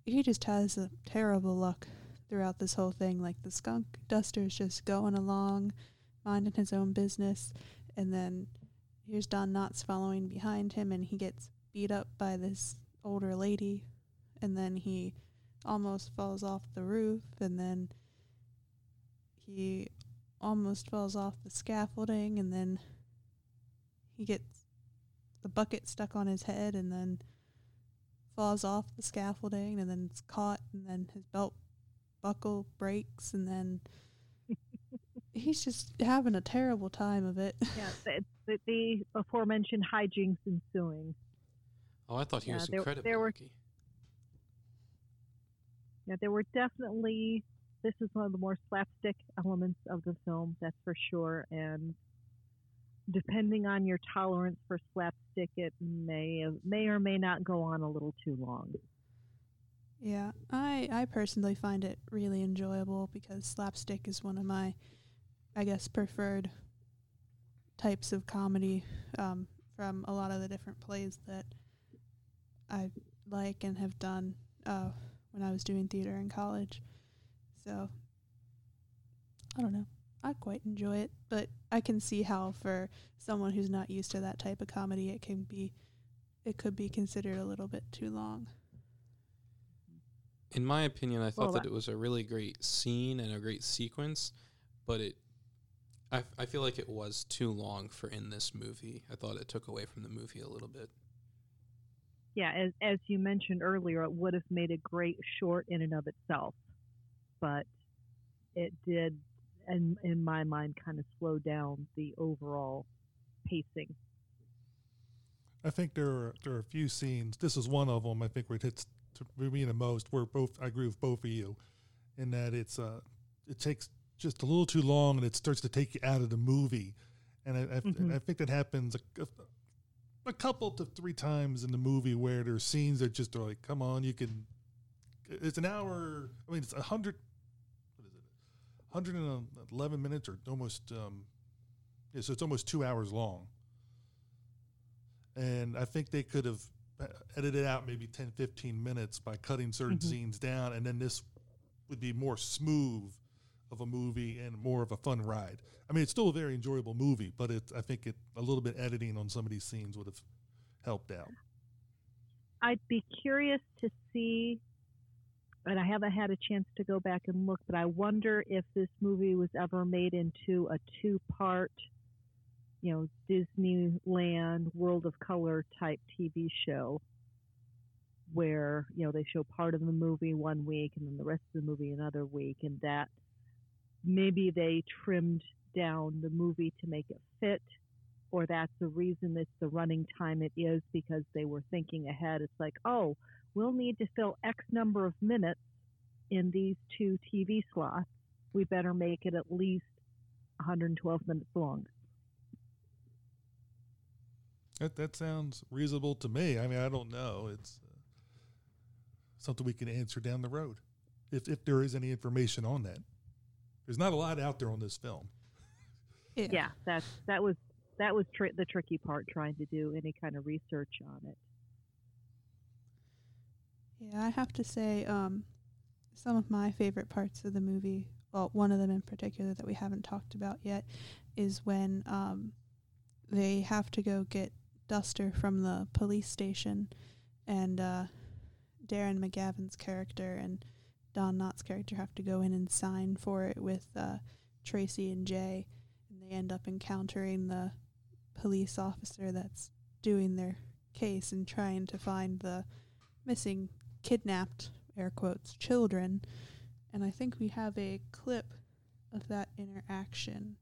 he just has a terrible luck throughout this whole thing. Like the skunk Duster's just going along, minding his own business, and then here's Don Knotts following behind him, and he gets beat up by this older lady, and then he almost falls off the roof, and then he almost falls off the scaffolding, and then he gets the bucket stuck on his head, and then falls off the scaffolding, and then it's caught, and then his belt buckle breaks, and then (laughs) he's just having a terrible time of it. Yeah, the, the, the aforementioned hijinks ensuing. Oh, I thought he Yeah, was there- incredibly there were- lucky. Yeah, there were definitely. This is one of the more slapstick elements of the film, that's for sure. And depending on your tolerance for slapstick, it may may or may not go on a little too long. Yeah, I I personally find it really enjoyable because slapstick is one of my, I guess, preferred types of comedy um, from a lot of the different plays that I like and have done uh, when I was doing theater in college. So I don't know. I quite enjoy it, but I can see how for someone who's not used to that type of comedy, it can be, it could be considered a little bit too long. In my opinion, I thought Well, that that- it was a really great scene and a great sequence, but it, I, f- I feel like it was too long for in this movie. I thought it took away from the movie a little bit. Yeah, as as you mentioned earlier, it would have made a great short in and of itself, but it did, in in my mind, kind of slow down the overall pacing. I think there are there are a few scenes. This is one of them. I think where it hits to me the most. Where both I agree with both of you, in that it's uh it takes just a little too long and it starts to take you out of the movie, and I I, Mhm. I think that happens a, a, couple to three times in the movie where there's scenes that just are like, come on, you can. It's an hour. I mean, it's a hundred. What is it? Hundred and eleven minutes, or almost. Um, yeah, so it's almost two hours long and I think they could have uh, edited out maybe 10, 15 minutes by cutting certain Mhm. scenes down, and then this would be more smooth of a movie and more of a fun ride. I mean, it's still a very enjoyable movie, but it, I think it a little bit editing on some of these scenes would have helped out. I'd be curious to see and I haven't had a chance to go back and look, but I wonder if this movie was ever made into a two-part, you know, Disneyland World of Color type TV show, where you know they show part of the movie one week and then the rest of the movie another week, and that maybe they trimmed down the movie to make it fit or that's the reason it's the running time it is because they were thinking ahead. It's like, oh, we'll need to fill X number of minutes in these two TV slots. We better make it at least 112 minutes long. That that sounds reasonable to me. I mean, I don't know. It's uh, something we can answer down the road, if if there is any information on that. There's not a lot out there on this film. Yeah, yeah that's that was that was tr- the tricky part trying to do any kind of research on it. Yeah, I have to say, um, some of my favorite parts of the movie, well, one of them in particular that we haven't talked about yet, is when um, they have to go get Duster from the police station, and uh, Darren McGavin's character and Don Knotts' character have to go in and sign for it with uh, Tracy and Jay, and they end up encountering the police officer that's doing their case and trying to find the missing kidnapped air quotes children. And i think we have a clip of that interaction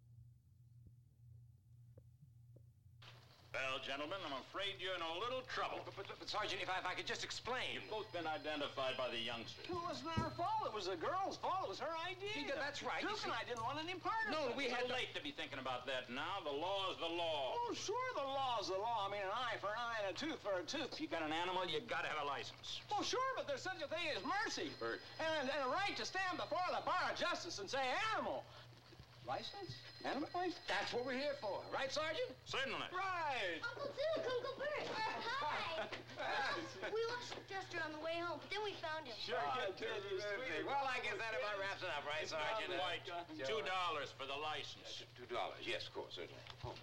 Well, gentlemen, I'm afraid you're in a little trouble. But, but, but Sergeant, if I, if I could just explain. You've both been identified by the youngsters. It wasn't our fault. It was the girl's fault. It was her idea. Yeah, that's right. Duke and I didn't want any part of it. no, it. we had late to be thinking about that now. The law is the law. Oh, sure, the law's the law. I mean, an eye for an eye and a tooth for a tooth. If you got an animal, you got to have a license. Oh, sure, but there's such a thing as mercy. Bert. And, and a right to stand before the bar of justice and say animal. License? Animal license? That's what we're here for, right, Sergeant? Certainly. Right. Uncle Duke, Uncle Bert. Hi. (laughs) we lost Duster on the way home, but then we found him. Sure, Oh, good, good, you're good. sweet. Well, I guess that about wraps it up, right, Sergeant? White, two dollars for the license. Two dollars, yes, of course, certainly. Oh.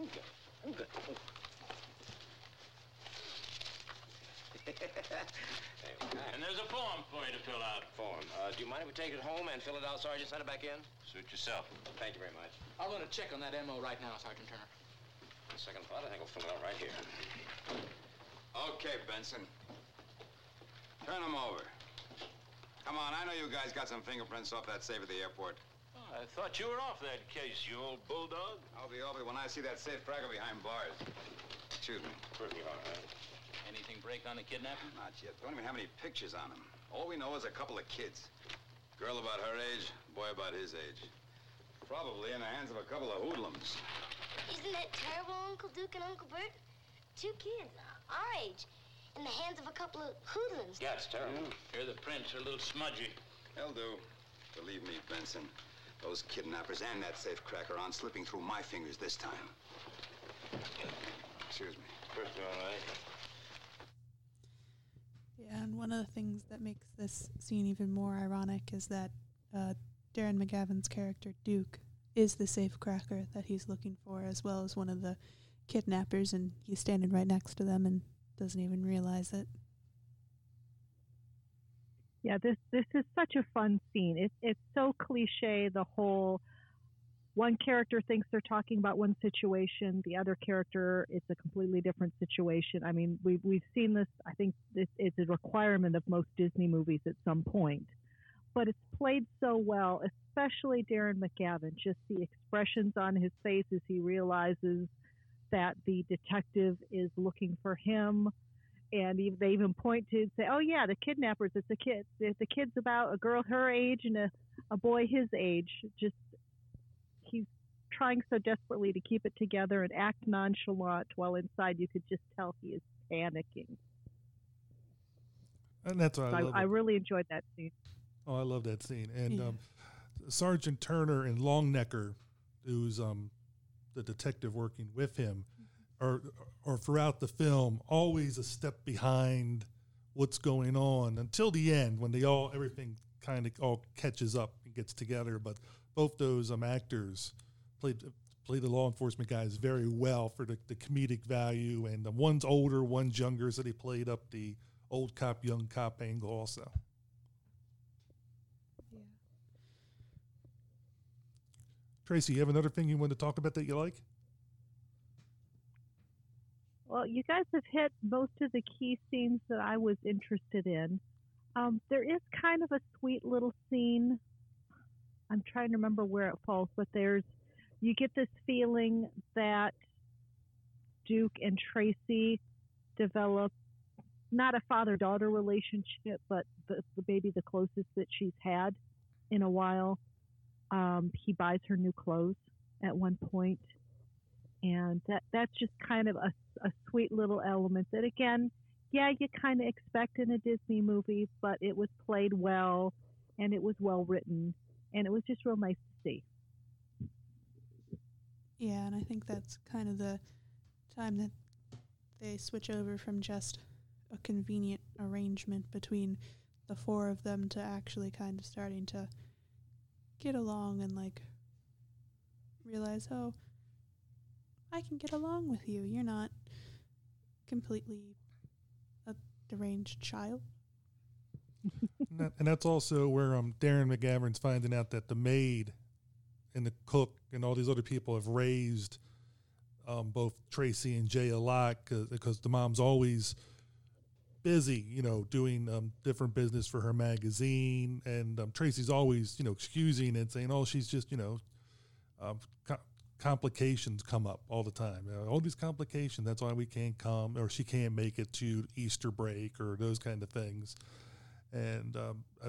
Okay, okay. (laughs) (laughs) And there's a form for you to fill out. Form. Uh, do you mind if we take it home and fill it out, Sergeant? Send it back in? Suit yourself. Thank you very much. I'll run a check on that MO right now, Sergeant Turner. On second thought, I think I'll fill it out right here. Okay, Benson. Turn them over. Come on, I know you guys got some fingerprints off that safe at the airport. Oh, I thought you were off that case, you old bulldog. I'll be over when I see that safe cracker behind bars. Excuse me. Pretty all right. Anything break on the kidnapping? Not yet. Don't even have any pictures on them. All we know is a couple of kids. Girl about her age, boy about his age. Probably in the hands of a couple of hoodlums. Isn't that terrible, Uncle Duke and Uncle Bert? Two kids, uh, our age, in the hands of a couple of hoodlums. Yeah, it's terrible. Here, the prints are a little smudgy. They'll do. Believe me, Benson. Those kidnappers and that safe cracker aren't slipping through my fingers this time. Excuse me. First Pretty all right. Yeah, and one of the things that makes this scene even more ironic is that uh, Darren McGavin's character, Duke, is the safecracker that he's looking for, as well as one of the kidnappers, and he's standing right next to them and doesn't even realize it. Yeah, this this is such a fun scene. It's it's so cliche. The whole one character thinks they're talking about one situation, the other character it's a completely different situation. I mean, we've we've seen this. I think this is a requirement of most Disney movies at some point, but it's played so well, especially Darren McGavin. Just the expressions on his face as he realizes that the detective is looking for him and they even point to say, "Oh yeah, the kidnappers. It's a kid. The, kid's about a girl her age and a, a boy his age. Just trying so desperately to keep it together and act nonchalant, while inside you could just tell he is panicking. And that's what So I. I, I really enjoyed that scene. Oh, I love that scene. And Yeah. um, Sergeant Turner and Longnecker, who's um, the detective working with him, are, are throughout the film always a step behind what's going on until the end when they all everything kind of all catches up and gets together. But both those um, actors played play the law enforcement guys very well for the, the comedic value. And the one's older, one's younger, so they played up the old cop, young cop angle also. Yeah. Tracy, you have another thing you want to talk about that you like? Well, you guys have hit most of the key scenes that I was interested in. Um, there is kind of a sweet little scene. I'm trying to remember where it falls, but there's you get this feeling that Duke and Tracy develop not a father daughter relationship, but the, the baby the closest that she's had in a while. Um, he buys her new clothes at one point, and that that's just kind of a, a sweet little element that again, yeah, you kind of expect in a Disney movie, but it was played well, and it was well written, and it was just real nice. Yeah, and I think that's kind of the time that they switch over from just a convenient arrangement between the four of them to actually kind of starting to get along and like realize, oh, I can get along with you. You're not completely a deranged child. and, that, and that's also where um, Darren McGavin's finding out that the maid and the cook and all these other people have raised um, both Tracy and Jay a lot because the mom's always busy, you know, doing um, different business for her magazine, and um, Tracy's always, you know, excusing and saying, "Oh, she's just, you know, um, co- complications come up all the time. You know, all these complications. That's why we can't come, or she can't make it to Easter break, or those kind of things." And um, I,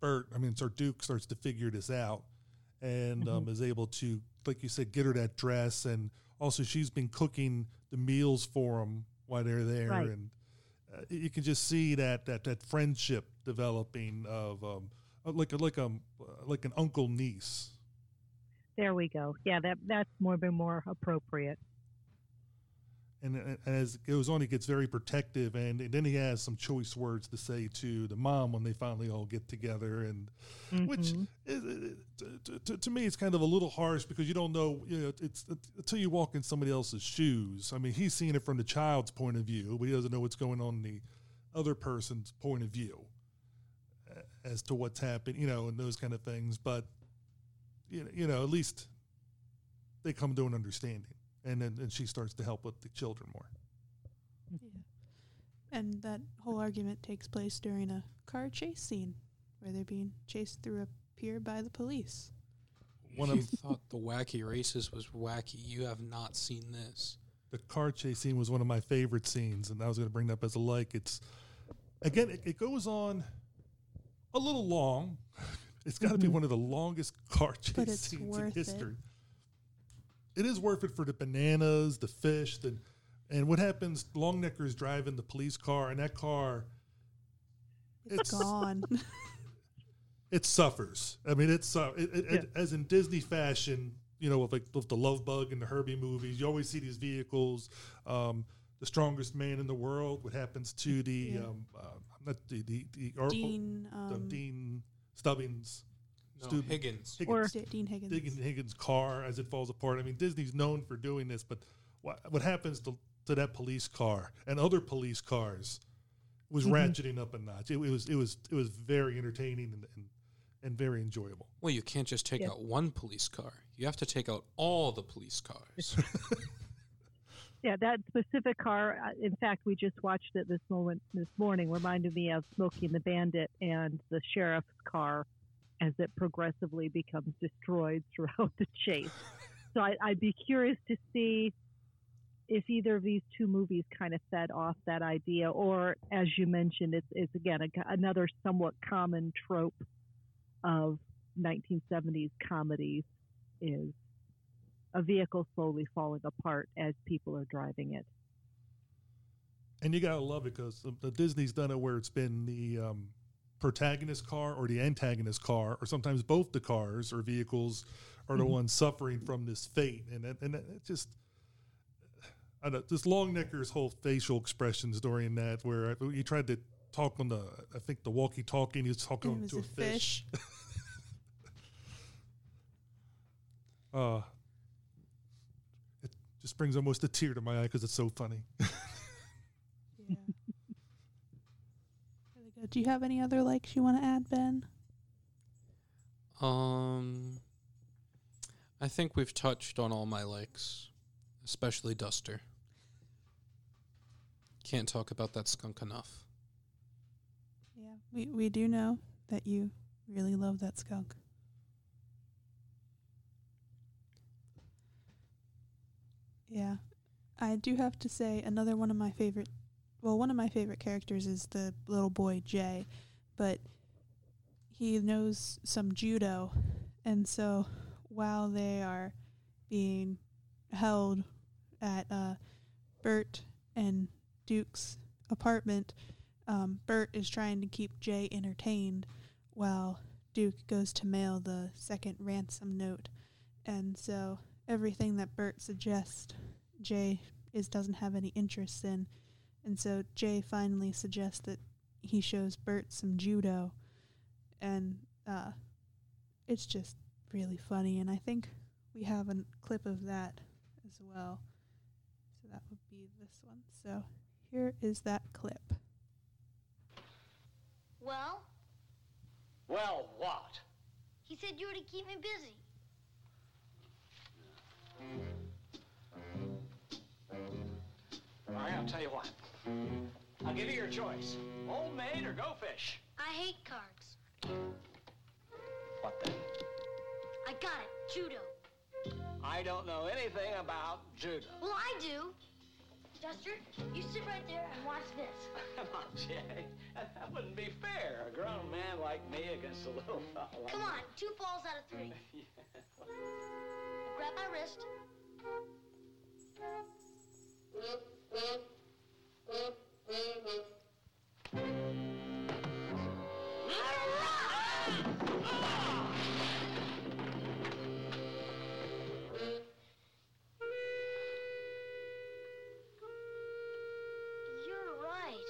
Bert, I mean, Sir Duke starts to figure this out, and um, Mhm. is able to, like you said, get her that dress, and also she's been cooking the meals for them while they're there, Right. and uh, you can just see that that that friendship developing of um, uh, like a, like um like an uncle niece. There we go. Yeah, that that's more been more appropriate. And, and as it goes on, he gets very protective, and, then he has some choice words to say to the mom when they finally all get together, and which Mhm. is, is- to, to, to me it's kind of a little harsh because you don't know, you know, it's, until you walk in somebody else's shoes. I mean, he's seeing it from the child's point of view, but he doesn't know what's going on in the other person's point of view uh, as to what's happened, you know, and those kind of things. But you know, you know, at least they come to an understanding, and then and she starts to help with the children more. Yeah. And that whole argument takes place during a car chase scene where they're being chased through a pier by the police. One One of- you (laughs) thought the wacky races was wacky. You have not seen this. the car chase scene was one of my favorite scenes, and I was going to bring that up as a like. It's again, it, it goes on a little long. (laughs) It's got to be mm-hmm. one of the longest car chase scenes in history. it. It is worth it for the bananas, the fish, the, and what happens? Longnecker's driving the police car, and that car, It's gone. (laughs) it suffers. I mean, it's uh, it, it, it- as in Disney fashion. You know, with like with the Love Bug and the Herbie movies, you always see these vehicles. Um, the strongest man in the world. What happens to the Yeah. um, uh, not the the, the or- Dean, the um, Dean Stubbings, No, Stub- Higgins. Or Dean Higgins. Higgins, Higgins' car as it falls apart. I mean, Disney's known for doing this, but what what happens to to that police car and other police cars was Mhm. ratcheting up a notch. It, it was it was it was very entertaining and and, and very enjoyable. Well, you can't just take Yeah. out one police car. You have to take out all the police cars. (laughs) (laughs) Yeah, that specific car. uh, In fact, we just watched it this moment this morning. Reminded me of Smokey and the Bandit and the sheriff's car as it progressively becomes destroyed throughout the chase. so I, I'd be curious to see if either of these two movies kind of fed off that idea, or as you mentioned, it's, it's again a, another somewhat common trope of 1970s comedies is a vehicle slowly falling apart as people are driving it. And you gotta love it because the Disney's done it where it's been the um, protagonist car or the antagonist car, or sometimes both the cars or vehicles are the Mhm. ones suffering from this fate, and it, and it just. I don't, this Longnecker's whole facial expressions during that, where he tried to talk on the, I think the walkie-talkie, and he was talking it to a a fish. fish. (laughs) Uh, it just brings almost a tear to my eye because it's so funny. (laughs) Yeah. really good. Do you have any other likes you want to add, Ben? Um, I think we've touched on all my likes, especially Duster. Can't talk about that skunk enough. Yeah, we we do know that you really love that skunk. Yeah, I do have to say another one of my favorite. Well, one of my favorite characters is the little boy Jay, but he knows some judo, and so while they are being held at uh, Bert and Duke's apartment, um, Bert is trying to keep Jay entertained while Duke goes to mail the second ransom note. And so everything that Bert suggests, Jay is doesn't have any interest in. And so Jay finally suggests that he shows Bert some judo. And uh, it's just really funny. And I think we have a clip of that as well. So that would be this one. So here is that clip. Well, Well, what? he said you were to keep me busy. All right, I'll tell you what. I'll give you your choice. Old maid or go fish? I hate cards. What then? I got it. Judo. I don't know anything about judo. Well, I do. Duster, you sit right there and watch this. (laughs) Come on, Jay. That, that wouldn't be fair. A grown man like me against a little fella. like Come on, two falls out of three. (laughs) Grab my wrist. You're right.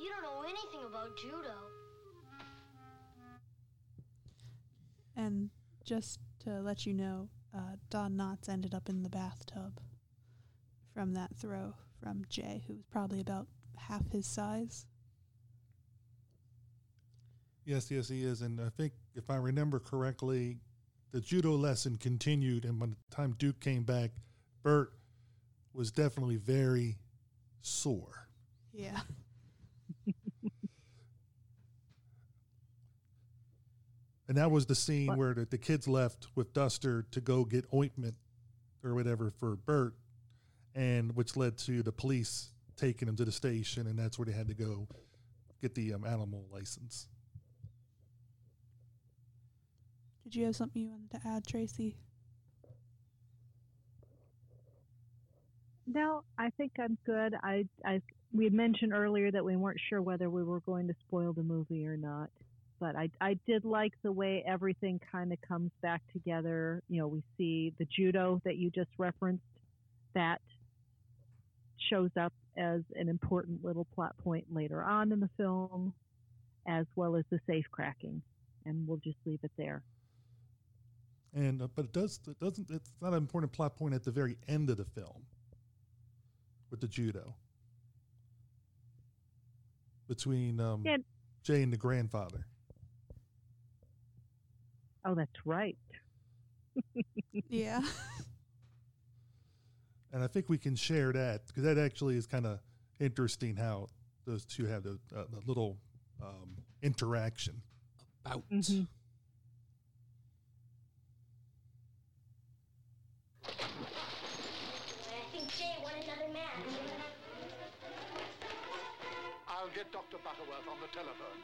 You don't know anything about judo. And just to let you know, uh, Don Knotts ended up in the bathtub from that throw from Jay, who was probably about half his size. Yes, yes, he is. And I think if I remember correctly, the judo lesson continued. And by the time Duke came back, Bert was definitely very sore. Yeah. (laughs) And that was the scene where the, the kids left with Duster to go get ointment or whatever for Bert, and which led to the police taking him to the station, and that's where they had to go get the um, animal license. Did you have something you wanted to add, Tracy? No, I think I'm good. I, I, we had mentioned earlier that we weren't sure whether we were going to spoil the movie or not, but I, I did like the way everything kind of comes back together. You know, we see the judo that you just referenced that shows up as an important little plot point later on in the film, as well as the safe cracking, and we'll just leave it there. And uh, but it does it doesn't it's not an important plot point at the very end of the film with the judo between um, Yeah. Jay and the grandfather. Oh, that's right. (laughs) yeah. (laughs) And I think we can share that because that actually is kind of interesting how those two have the, uh, the little um, interaction. About. I think Jay won another match. I'll get Dr. Butterworth on the telephone.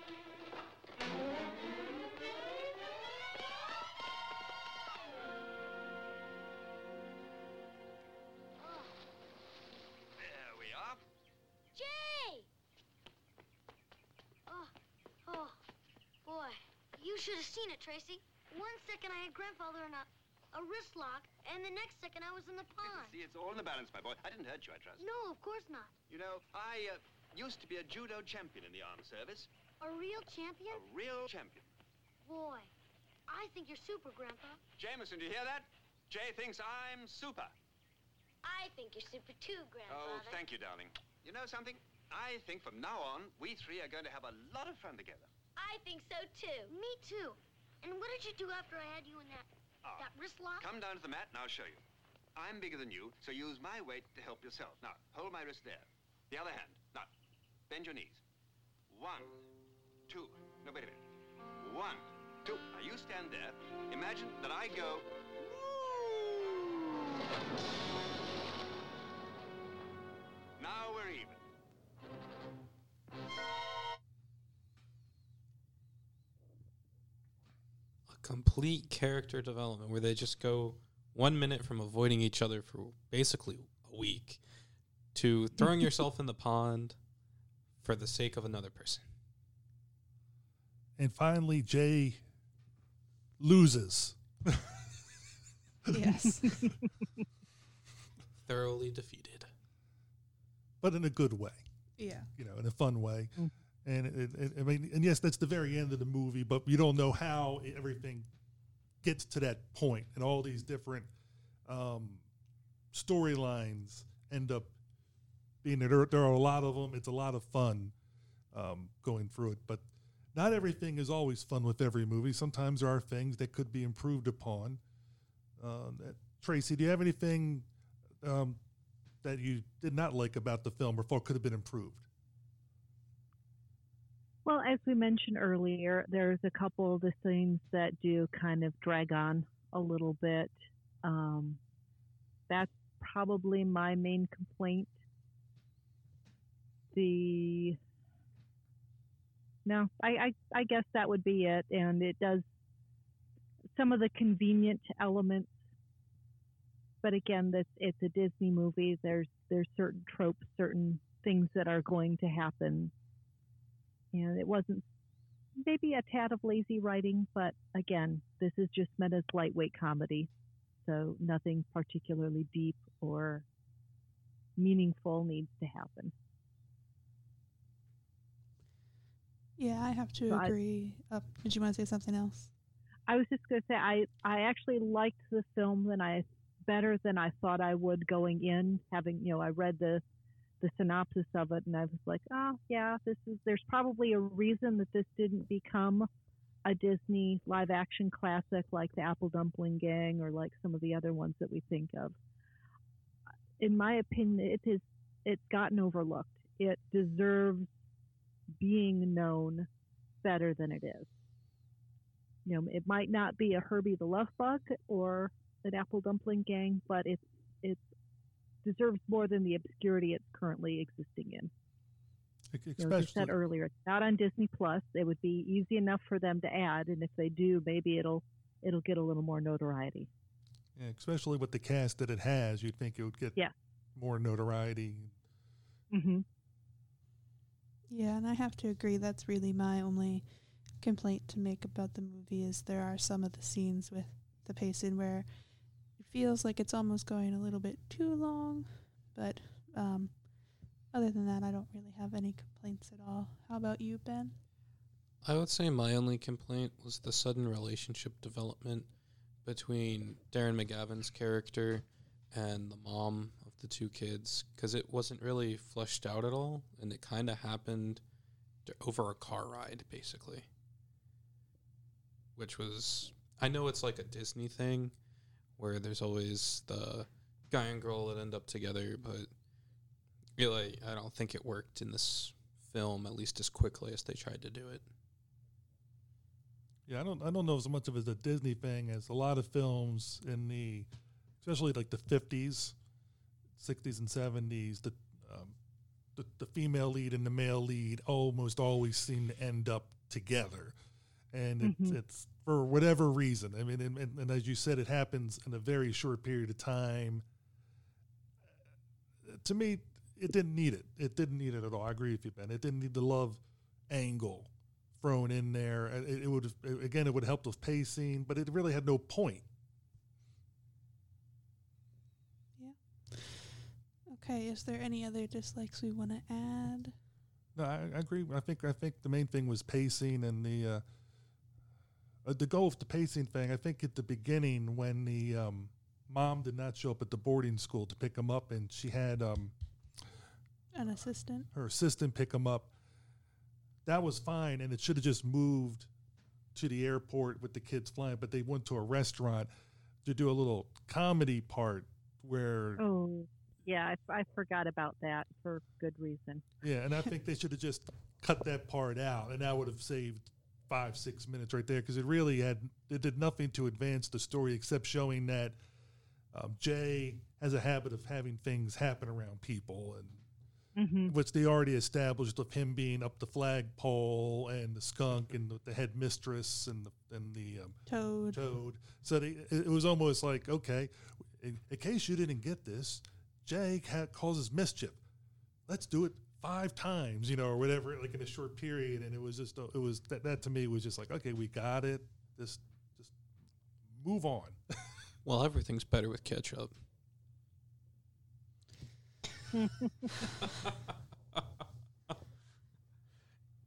Should have seen it, Tracy. One second I had grandfather in a, a wrist lock, and the next second I was in the pond. See, it's all in the balance, my boy. I didn't hurt you, I trust. No, of course not. You know, I uh, used to be a judo champion in the armed service. A real champion? A real champion. Boy, I think you're super, Grandpa. Jameson, do you hear that? Jay thinks I'm super. I think you're super too, Grandpa. Oh, thank you, darling. You know something? I think from now on, we three are going to have a lot of fun together. I think so too. Me too. And what did you do after I had you in that Ah, that wrist lock? Come down to the mat and I'll show you. I'm bigger than you, so use my weight to help yourself. Now, hold my wrist there. The other hand. Now, bend your knees. One, two. No, wait a minute. One, two. Now, you stand there. Imagine that I go. Now we're even. Complete character development where they just go one minute from avoiding each other for basically a week to throwing (laughs) yourself in the pond for the sake of another person. And finally, Jay loses. Yes. (laughs) Thoroughly defeated. but in a good way. Yeah. You know, in a fun way. Mm-hmm. And it, it, I mean, and yes, that's the very end of the movie, but you don't know how everything gets to that point, and all these different um, storylines end up being there. There are a lot of them. It's a lot of fun um, going through it, but not everything is always fun with every movie. Sometimes there are things that could be improved upon. Uh, Tracy, do you have anything um, that you did not like about the film or thought could have been improved? Well, as we mentioned earlier, there's a couple of the scenes that do kind of drag on a little bit. Um, that's probably my main complaint. The no, I, I I guess that would be it, and it does some of the convenient elements. But again, this it's a Disney movie. There's there's certain tropes, certain things that are going to happen and it wasn't maybe a tad of lazy writing, but again, this is just meant as lightweight comedy, so nothing particularly deep or meaningful needs to happen. Yeah, I have to So I- agree. Uh, did you want to say something else? I was just going to say I I actually liked the film than I better than I thought I would going in. Having you know I read the the synopsis of it and I was like, oh yeah, this is there's probably a reason that this didn't become a Disney live action classic like the Apple Dumpling Gang or like some of the other ones that we think of. In my opinion, it is it's gotten overlooked. It deserves being known better than it is you know, it might not be a Herbie the Love Bug or an Apple Dumpling Gang, but it's it deserves more than the obscurity it's currently existing in. You know, as you said earlier, it's not on Disney Plus. It would be easy enough for them to add, and if they do, maybe it'll it'll get a little more notoriety. Yeah, especially with the cast that it has, you'd think it would get Yeah. more notoriety. Mm-hmm. Yeah, and I have to agree. That's really my only complaint to make about the movie is there are some of the scenes with the pacing where it feels like it's almost going a little bit too long. But um, other than that, I don't really have any complaints at all. How about you, Ben? I would say my only complaint was the sudden relationship development between Darren McGavin's character and the mom of the two kids because it wasn't really fleshed out at all, and it kind of happened over a car ride, basically. Which was, I know it's like a Disney thing where there's always the guy and girl that end up together, but really, I don't think it worked in this film at least as quickly as they tried to do it. Yeah, I don't I don't know as much of it as a Disney thing as a lot of films in the, especially like the fifties, sixties, and seventies. The, um, the the female lead and the male lead almost always seem to end up together, and it's, Mhm. it's for whatever reason. I mean, and, and, and as you said, it happens in a very short period of time. To me, it didn't need it. It didn't need it at all. I agree with you, Ben. It didn't need the love angle thrown in there. It, it would have- again, it would have helped with pacing, but it really had no point. Yeah. Okay, is there any other dislikes we want to add? No, I, I agree. I think I think the main thing was pacing and the uh, uh, the goal of the pacing thing. I think at the beginning when the um, mom did not show up at the boarding school to pick him up, and she had um, An assistant. her assistant pick him up. That was fine, and it should have just moved to the airport with the kids flying. But they went to a restaurant to do a little comedy part where, Oh, yeah, I, I forgot about that for good reason. yeah, and I think they should have just cut that part out, and that would have saved five, six minutes right there because it really had it did nothing to advance the story except showing that um, Jay has a habit of having things happen around people and. Mhm. which they already established of him being up the flagpole and the skunk and the, the head mistress and the, and the um, Toad. Toad. So they, it it was almost like, okay, in, in case you didn't get this, Jay ha- causes mischief. Let's do it five times, you know, or whatever, like in a short period. And it was just, it was that, that to me was just like, okay, we got it. Just, just move on. (laughs) Well, everything's better with ketchup. (laughs)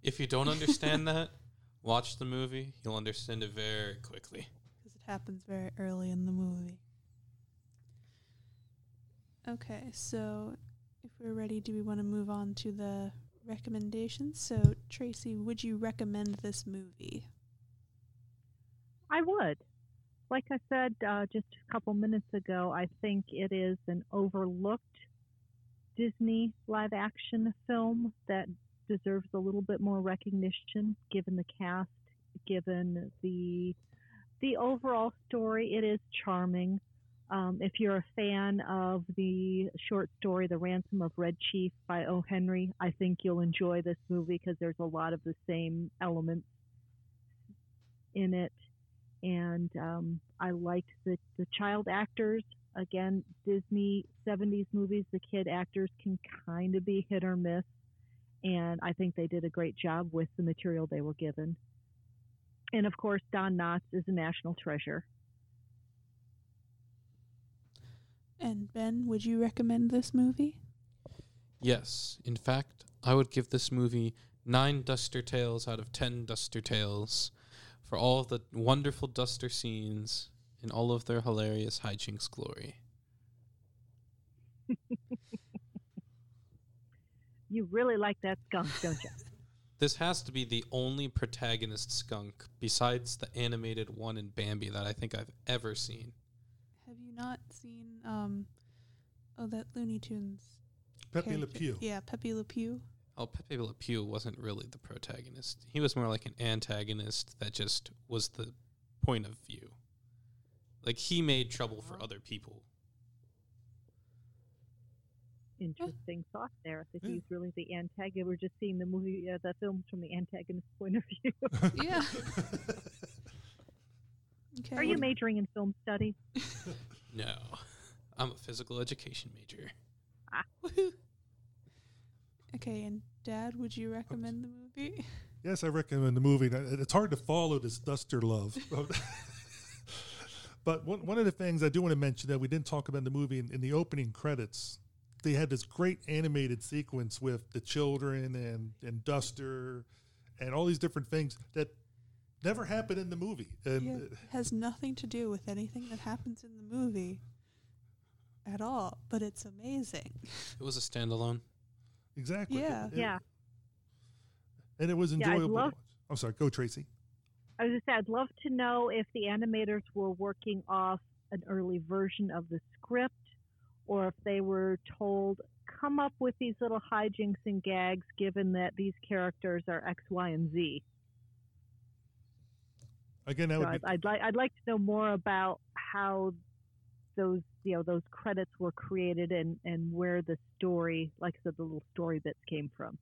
if you don't understand that, watch the movie. You'll understand it very quickly. Because it happens very early in the movie. Okay, so if we're ready, do we want to move on to the recommendations? So, Tracy, would you recommend this movie? I would. Like I said uh, just a couple minutes ago, I think it is an overlooked Disney live action film that deserves a little bit more recognition given the cast, given the the overall story. It is charming. Um, if you're a fan of the short story "The Ransom of Red Chief" by O. Henry, I think you'll enjoy this movie because there's a lot of the same elements in it and um, I liked the the child actors. Again, Disney 70s movies, the kid actors can kind of be hit or miss, and I think they did a great job with the material they were given. And of course, Don Knotts is a national treasure. And Ben, would you recommend this movie? Yes, in fact, I would give this movie nine Duster Tails out of ten Duster Tails for all of the wonderful Duster scenes and all of their hilarious hijinks glory. (laughs) You really like that skunk, don't you? (laughs) This has to be the only protagonist skunk besides the animated one in Bambi that I think I've ever seen. Have you not seen um oh that Looney Tunes Pepe Le character? Pew. Yeah, Pepe Le Pew. Oh, Pepe Le Pew wasn't really the protagonist. He was more like an antagonist that just was the point of view. Like he made trouble for other people. Interesting thought there. That he's really the antagonist. We're just seeing the movie, uh, the films from the antagonist point of view. (laughs) yeah. (laughs) Okay. Are you majoring in film studies? (laughs) No, I'm a physical education major. Ah. Okay, and Dad, would you recommend the movie? Yes, I recommend the movie. It's hard to follow this Duster love. (laughs) but one, one of the things I do want to mention that we didn't talk about in the movie in, in the opening credits, they had this great animated sequence with the children and, and Duster and all these different things that never happened in the movie. And yeah, it has nothing to do with anything that happens in the movie at all, but it's amazing. It was a standalone. Exactly. Yeah. It- Yeah. And it was Yeah, I'd enjoyable. to love- watch. I'm sorry. Go, Tracy. I was just say, I'd love to know if the animators were working off an early version of the script or if they were told, come up with these little hijinks and gags given that these characters are X, Y, and Z. Again, that So would I'd, be I'd like I'd like to know more about how those you know those credits were created and and where the story, like I said, the little story bits came from.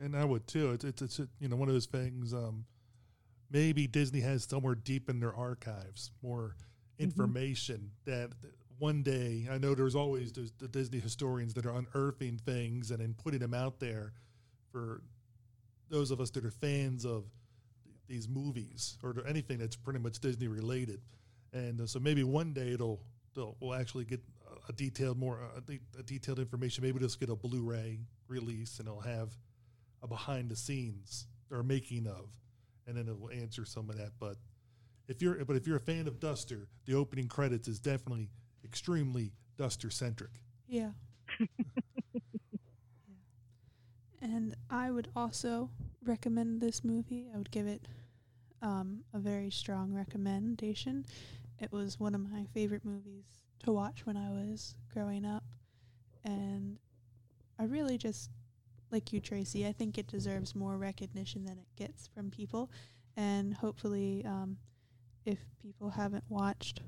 And I would too. It's it's, it's you know one of those things. Um, maybe Disney has somewhere deep in their archives more information that that one day. I know there's always those, the Disney historians that are unearthing things and then putting them out there for those of us that are fans of these movies or anything that's pretty much Disney related. And uh, so maybe one day it'll they'll we'll actually get a, detailed more uh, a, a detailed information. Maybe just get a Blu-ray release and it'll have a behind the scenes or making of, and then it will answer some of that. But if you're but if you're a fan of Duster, the opening credits is definitely extremely Duster centric. (laughs) Yeah. And I would also recommend this movie. I would give it um, a very strong recommendation. It was one of my favorite movies to watch when I was growing up. And I really just, like you, Tracy, I think it deserves more recognition than it gets from people. And hopefully, um, if people haven't watched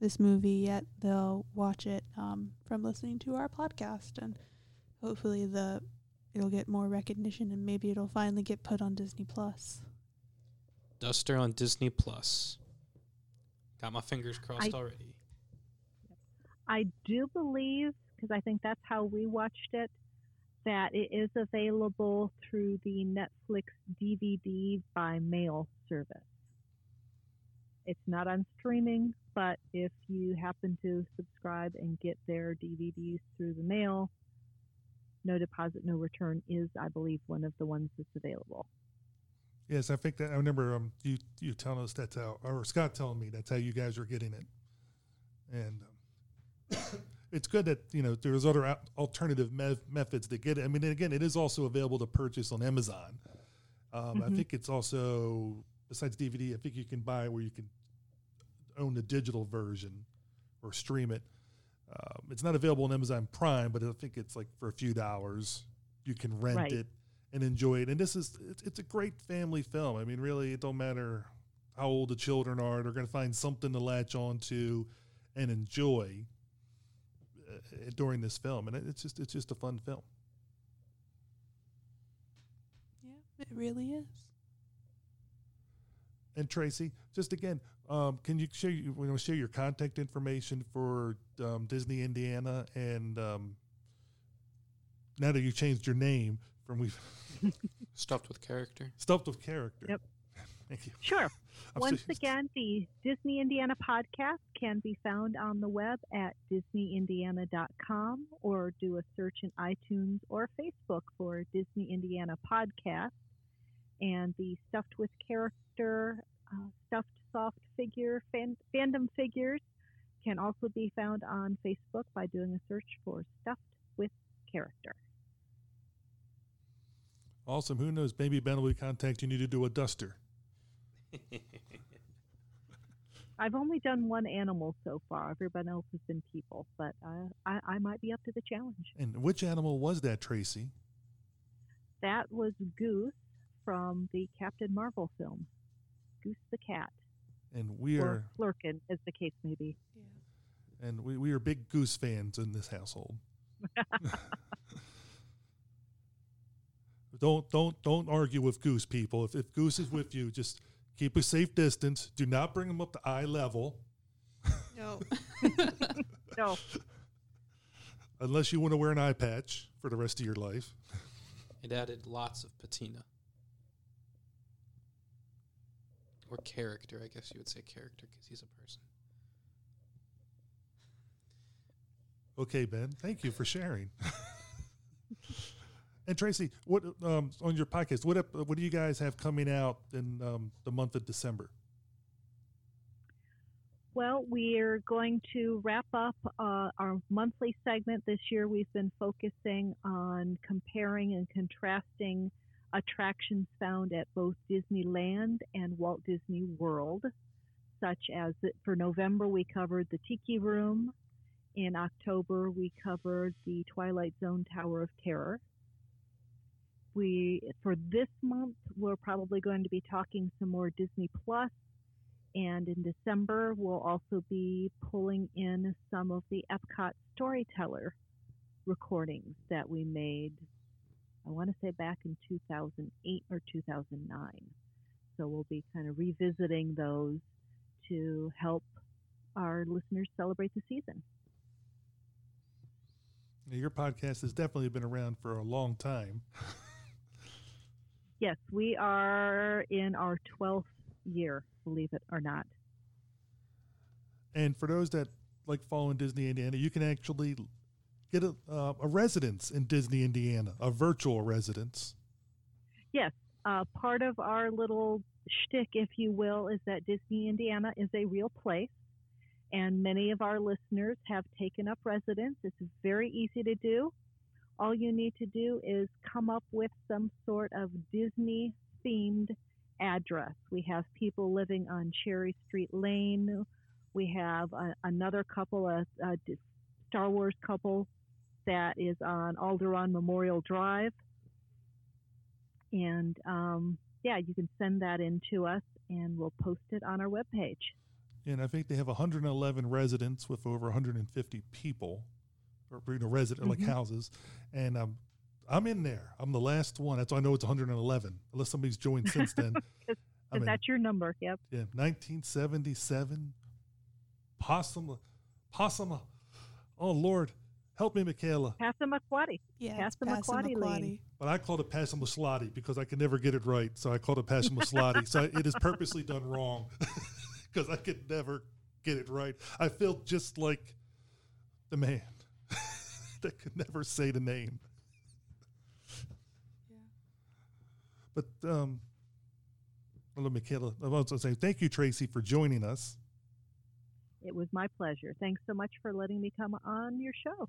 this movie yet, they'll watch it um, from listening to our podcast. And hopefully, the it'll get more recognition and maybe it'll finally get put on Disney Plus. Duster on Disney Plus. Got my fingers crossed I- already. I do believe, because I think that's how we watched it, that it is available through the Netflix DVD by mail service. It's not on streaming, but if you happen to subscribe and get their DVDs through the mail, No Deposit, No Return is, I believe, one of the ones that's available. Yes, I think that I remember um, you you telling us that's how, or Scott telling me that's how you guys are getting it, and um, (coughs) it's good that you know there's other alternative me- methods to get it. I mean, again, it is also available to purchase on Amazon. Um, I Mhm. think it's also besides DVD. I think you can buy where you can own the digital version or stream it. Um, it's not available on Amazon Prime, but I think it's like for a few dollars you can rent Right. it and enjoy it. And this is it's, it's a great family film. I mean, really, it don't matter how old the children are; they're going to find something to latch on to and enjoy uh, during this film. And it- it's just it's just a fun film. Yeah, it really is. And Tracy, just again, um, can you share you want to share your contact information for um, Disney Indiana and um, now that you changed your name from we (laughs) Stuffed with character. stuffed with character. Yep. (laughs) Thank you. Sure. (laughs) Once serious. again, the Disney Indiana podcast can be found on the web at disneyindiana.com or do a search in iTunes or Facebook for Disney Indiana podcast. And the stuffed with character, uh, stuffed soft figure, fan, fandom figures can also be found on Facebook by doing a search for stuffed with character. Awesome. Who knows? Maybe Ben will be contact you need to do a duster. (laughs) I've only done one animal so far. Everyone else has been people, but uh, I, I might be up to the challenge. And which animal was that, Tracy? That was Goose from the Captain Marvel film, Goose the Cat, And we or are Flerken, as the case may be. and we, we are big goose fans in this household. (laughs) (laughs) don't don't don't argue with goose people. If if goose is with you, just keep a safe distance. Do not bring them up to eye level. (laughs) No. no. Unless you want to wear an eye patch for the rest of your life. It added lots of patina. Or character, I guess you would say character because he's a person. Okay, Ben. Thank you for sharing. and Tracy, what um, on your podcast? What ep- what do you guys have coming out in um, the month of December? Well, we're going to wrap up uh, our monthly segment this year. We've been focusing on comparing and contrasting attractions found at both Disneyland and Walt Disney World, such as for November we covered the Tiki Room. In October we covered the Twilight Zone Tower of Terror. We for this month we're probably going to be talking some more Disney Plus and in December, we'll also be pulling in some of the Epcot Storyteller recordings that we made, I want to say back in 2008 or 2009. So we'll be kind of revisiting those to help our listeners celebrate the season. Now, Your podcast has definitely been around for a long time. Yes, we are in our 12th year, believe it or not. And for those that like following Disney Indiana, you can actually get a, uh, a residence in Disney Indiana, a virtual residence. Yes, uh, part of our little shtick, if you will, is that Disney Indiana is a real place, and many of our listeners have taken up residence. It's very easy to do. All you need to do is come up with some sort of Disney themed address. We have people living on Cherry Tree Lane. We have a, another couple, a, a D- Star Wars couple that is on Alderaan Memorial Drive. And um, yeah, you can send that in to us and we'll post it on our webpage. And I think they have 111 residents with over 150 people, or you know, resident like Mhm. houses. And um, I'm in there. I'm the last one. That's why I know it's 111, unless somebody's joined since then. (laughs) Because that's your number. Yep. yeah, 1977. Possum, possum. Oh Lord, help me, Michaela. Passamaquoddy. Yeah, it's Passamaquoddy Lane. But I called it Passamaquoddy because I can never get it right, so I called it Passamaquoddy. so (laughs) it is purposely done wrong (laughs) because I could never get it right. I feel just like the man (laughs) that could never say the name. Yeah. But um, hello, Michaela. I was going to say thank you, Tracy, for joining us. It was my pleasure. Thanks so much for letting me come on your show.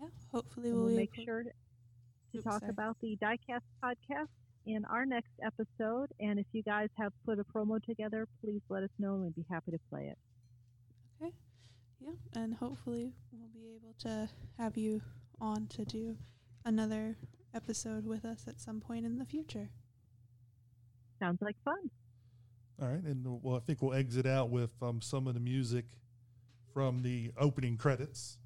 Yeah, hopefully we'll, we'll make able- sure to, to Oops, talk sorry. about the Diecast podcast in our next episode. And if you guys have put a promo together, please let us know and we'd be happy to play it. Okay. Yeah, and hopefully we'll be able to have you on to do another episode with us at some point in the future. Sounds like fun. All right, and uh, well, I think we'll exit out with um, some of the music from the opening credits.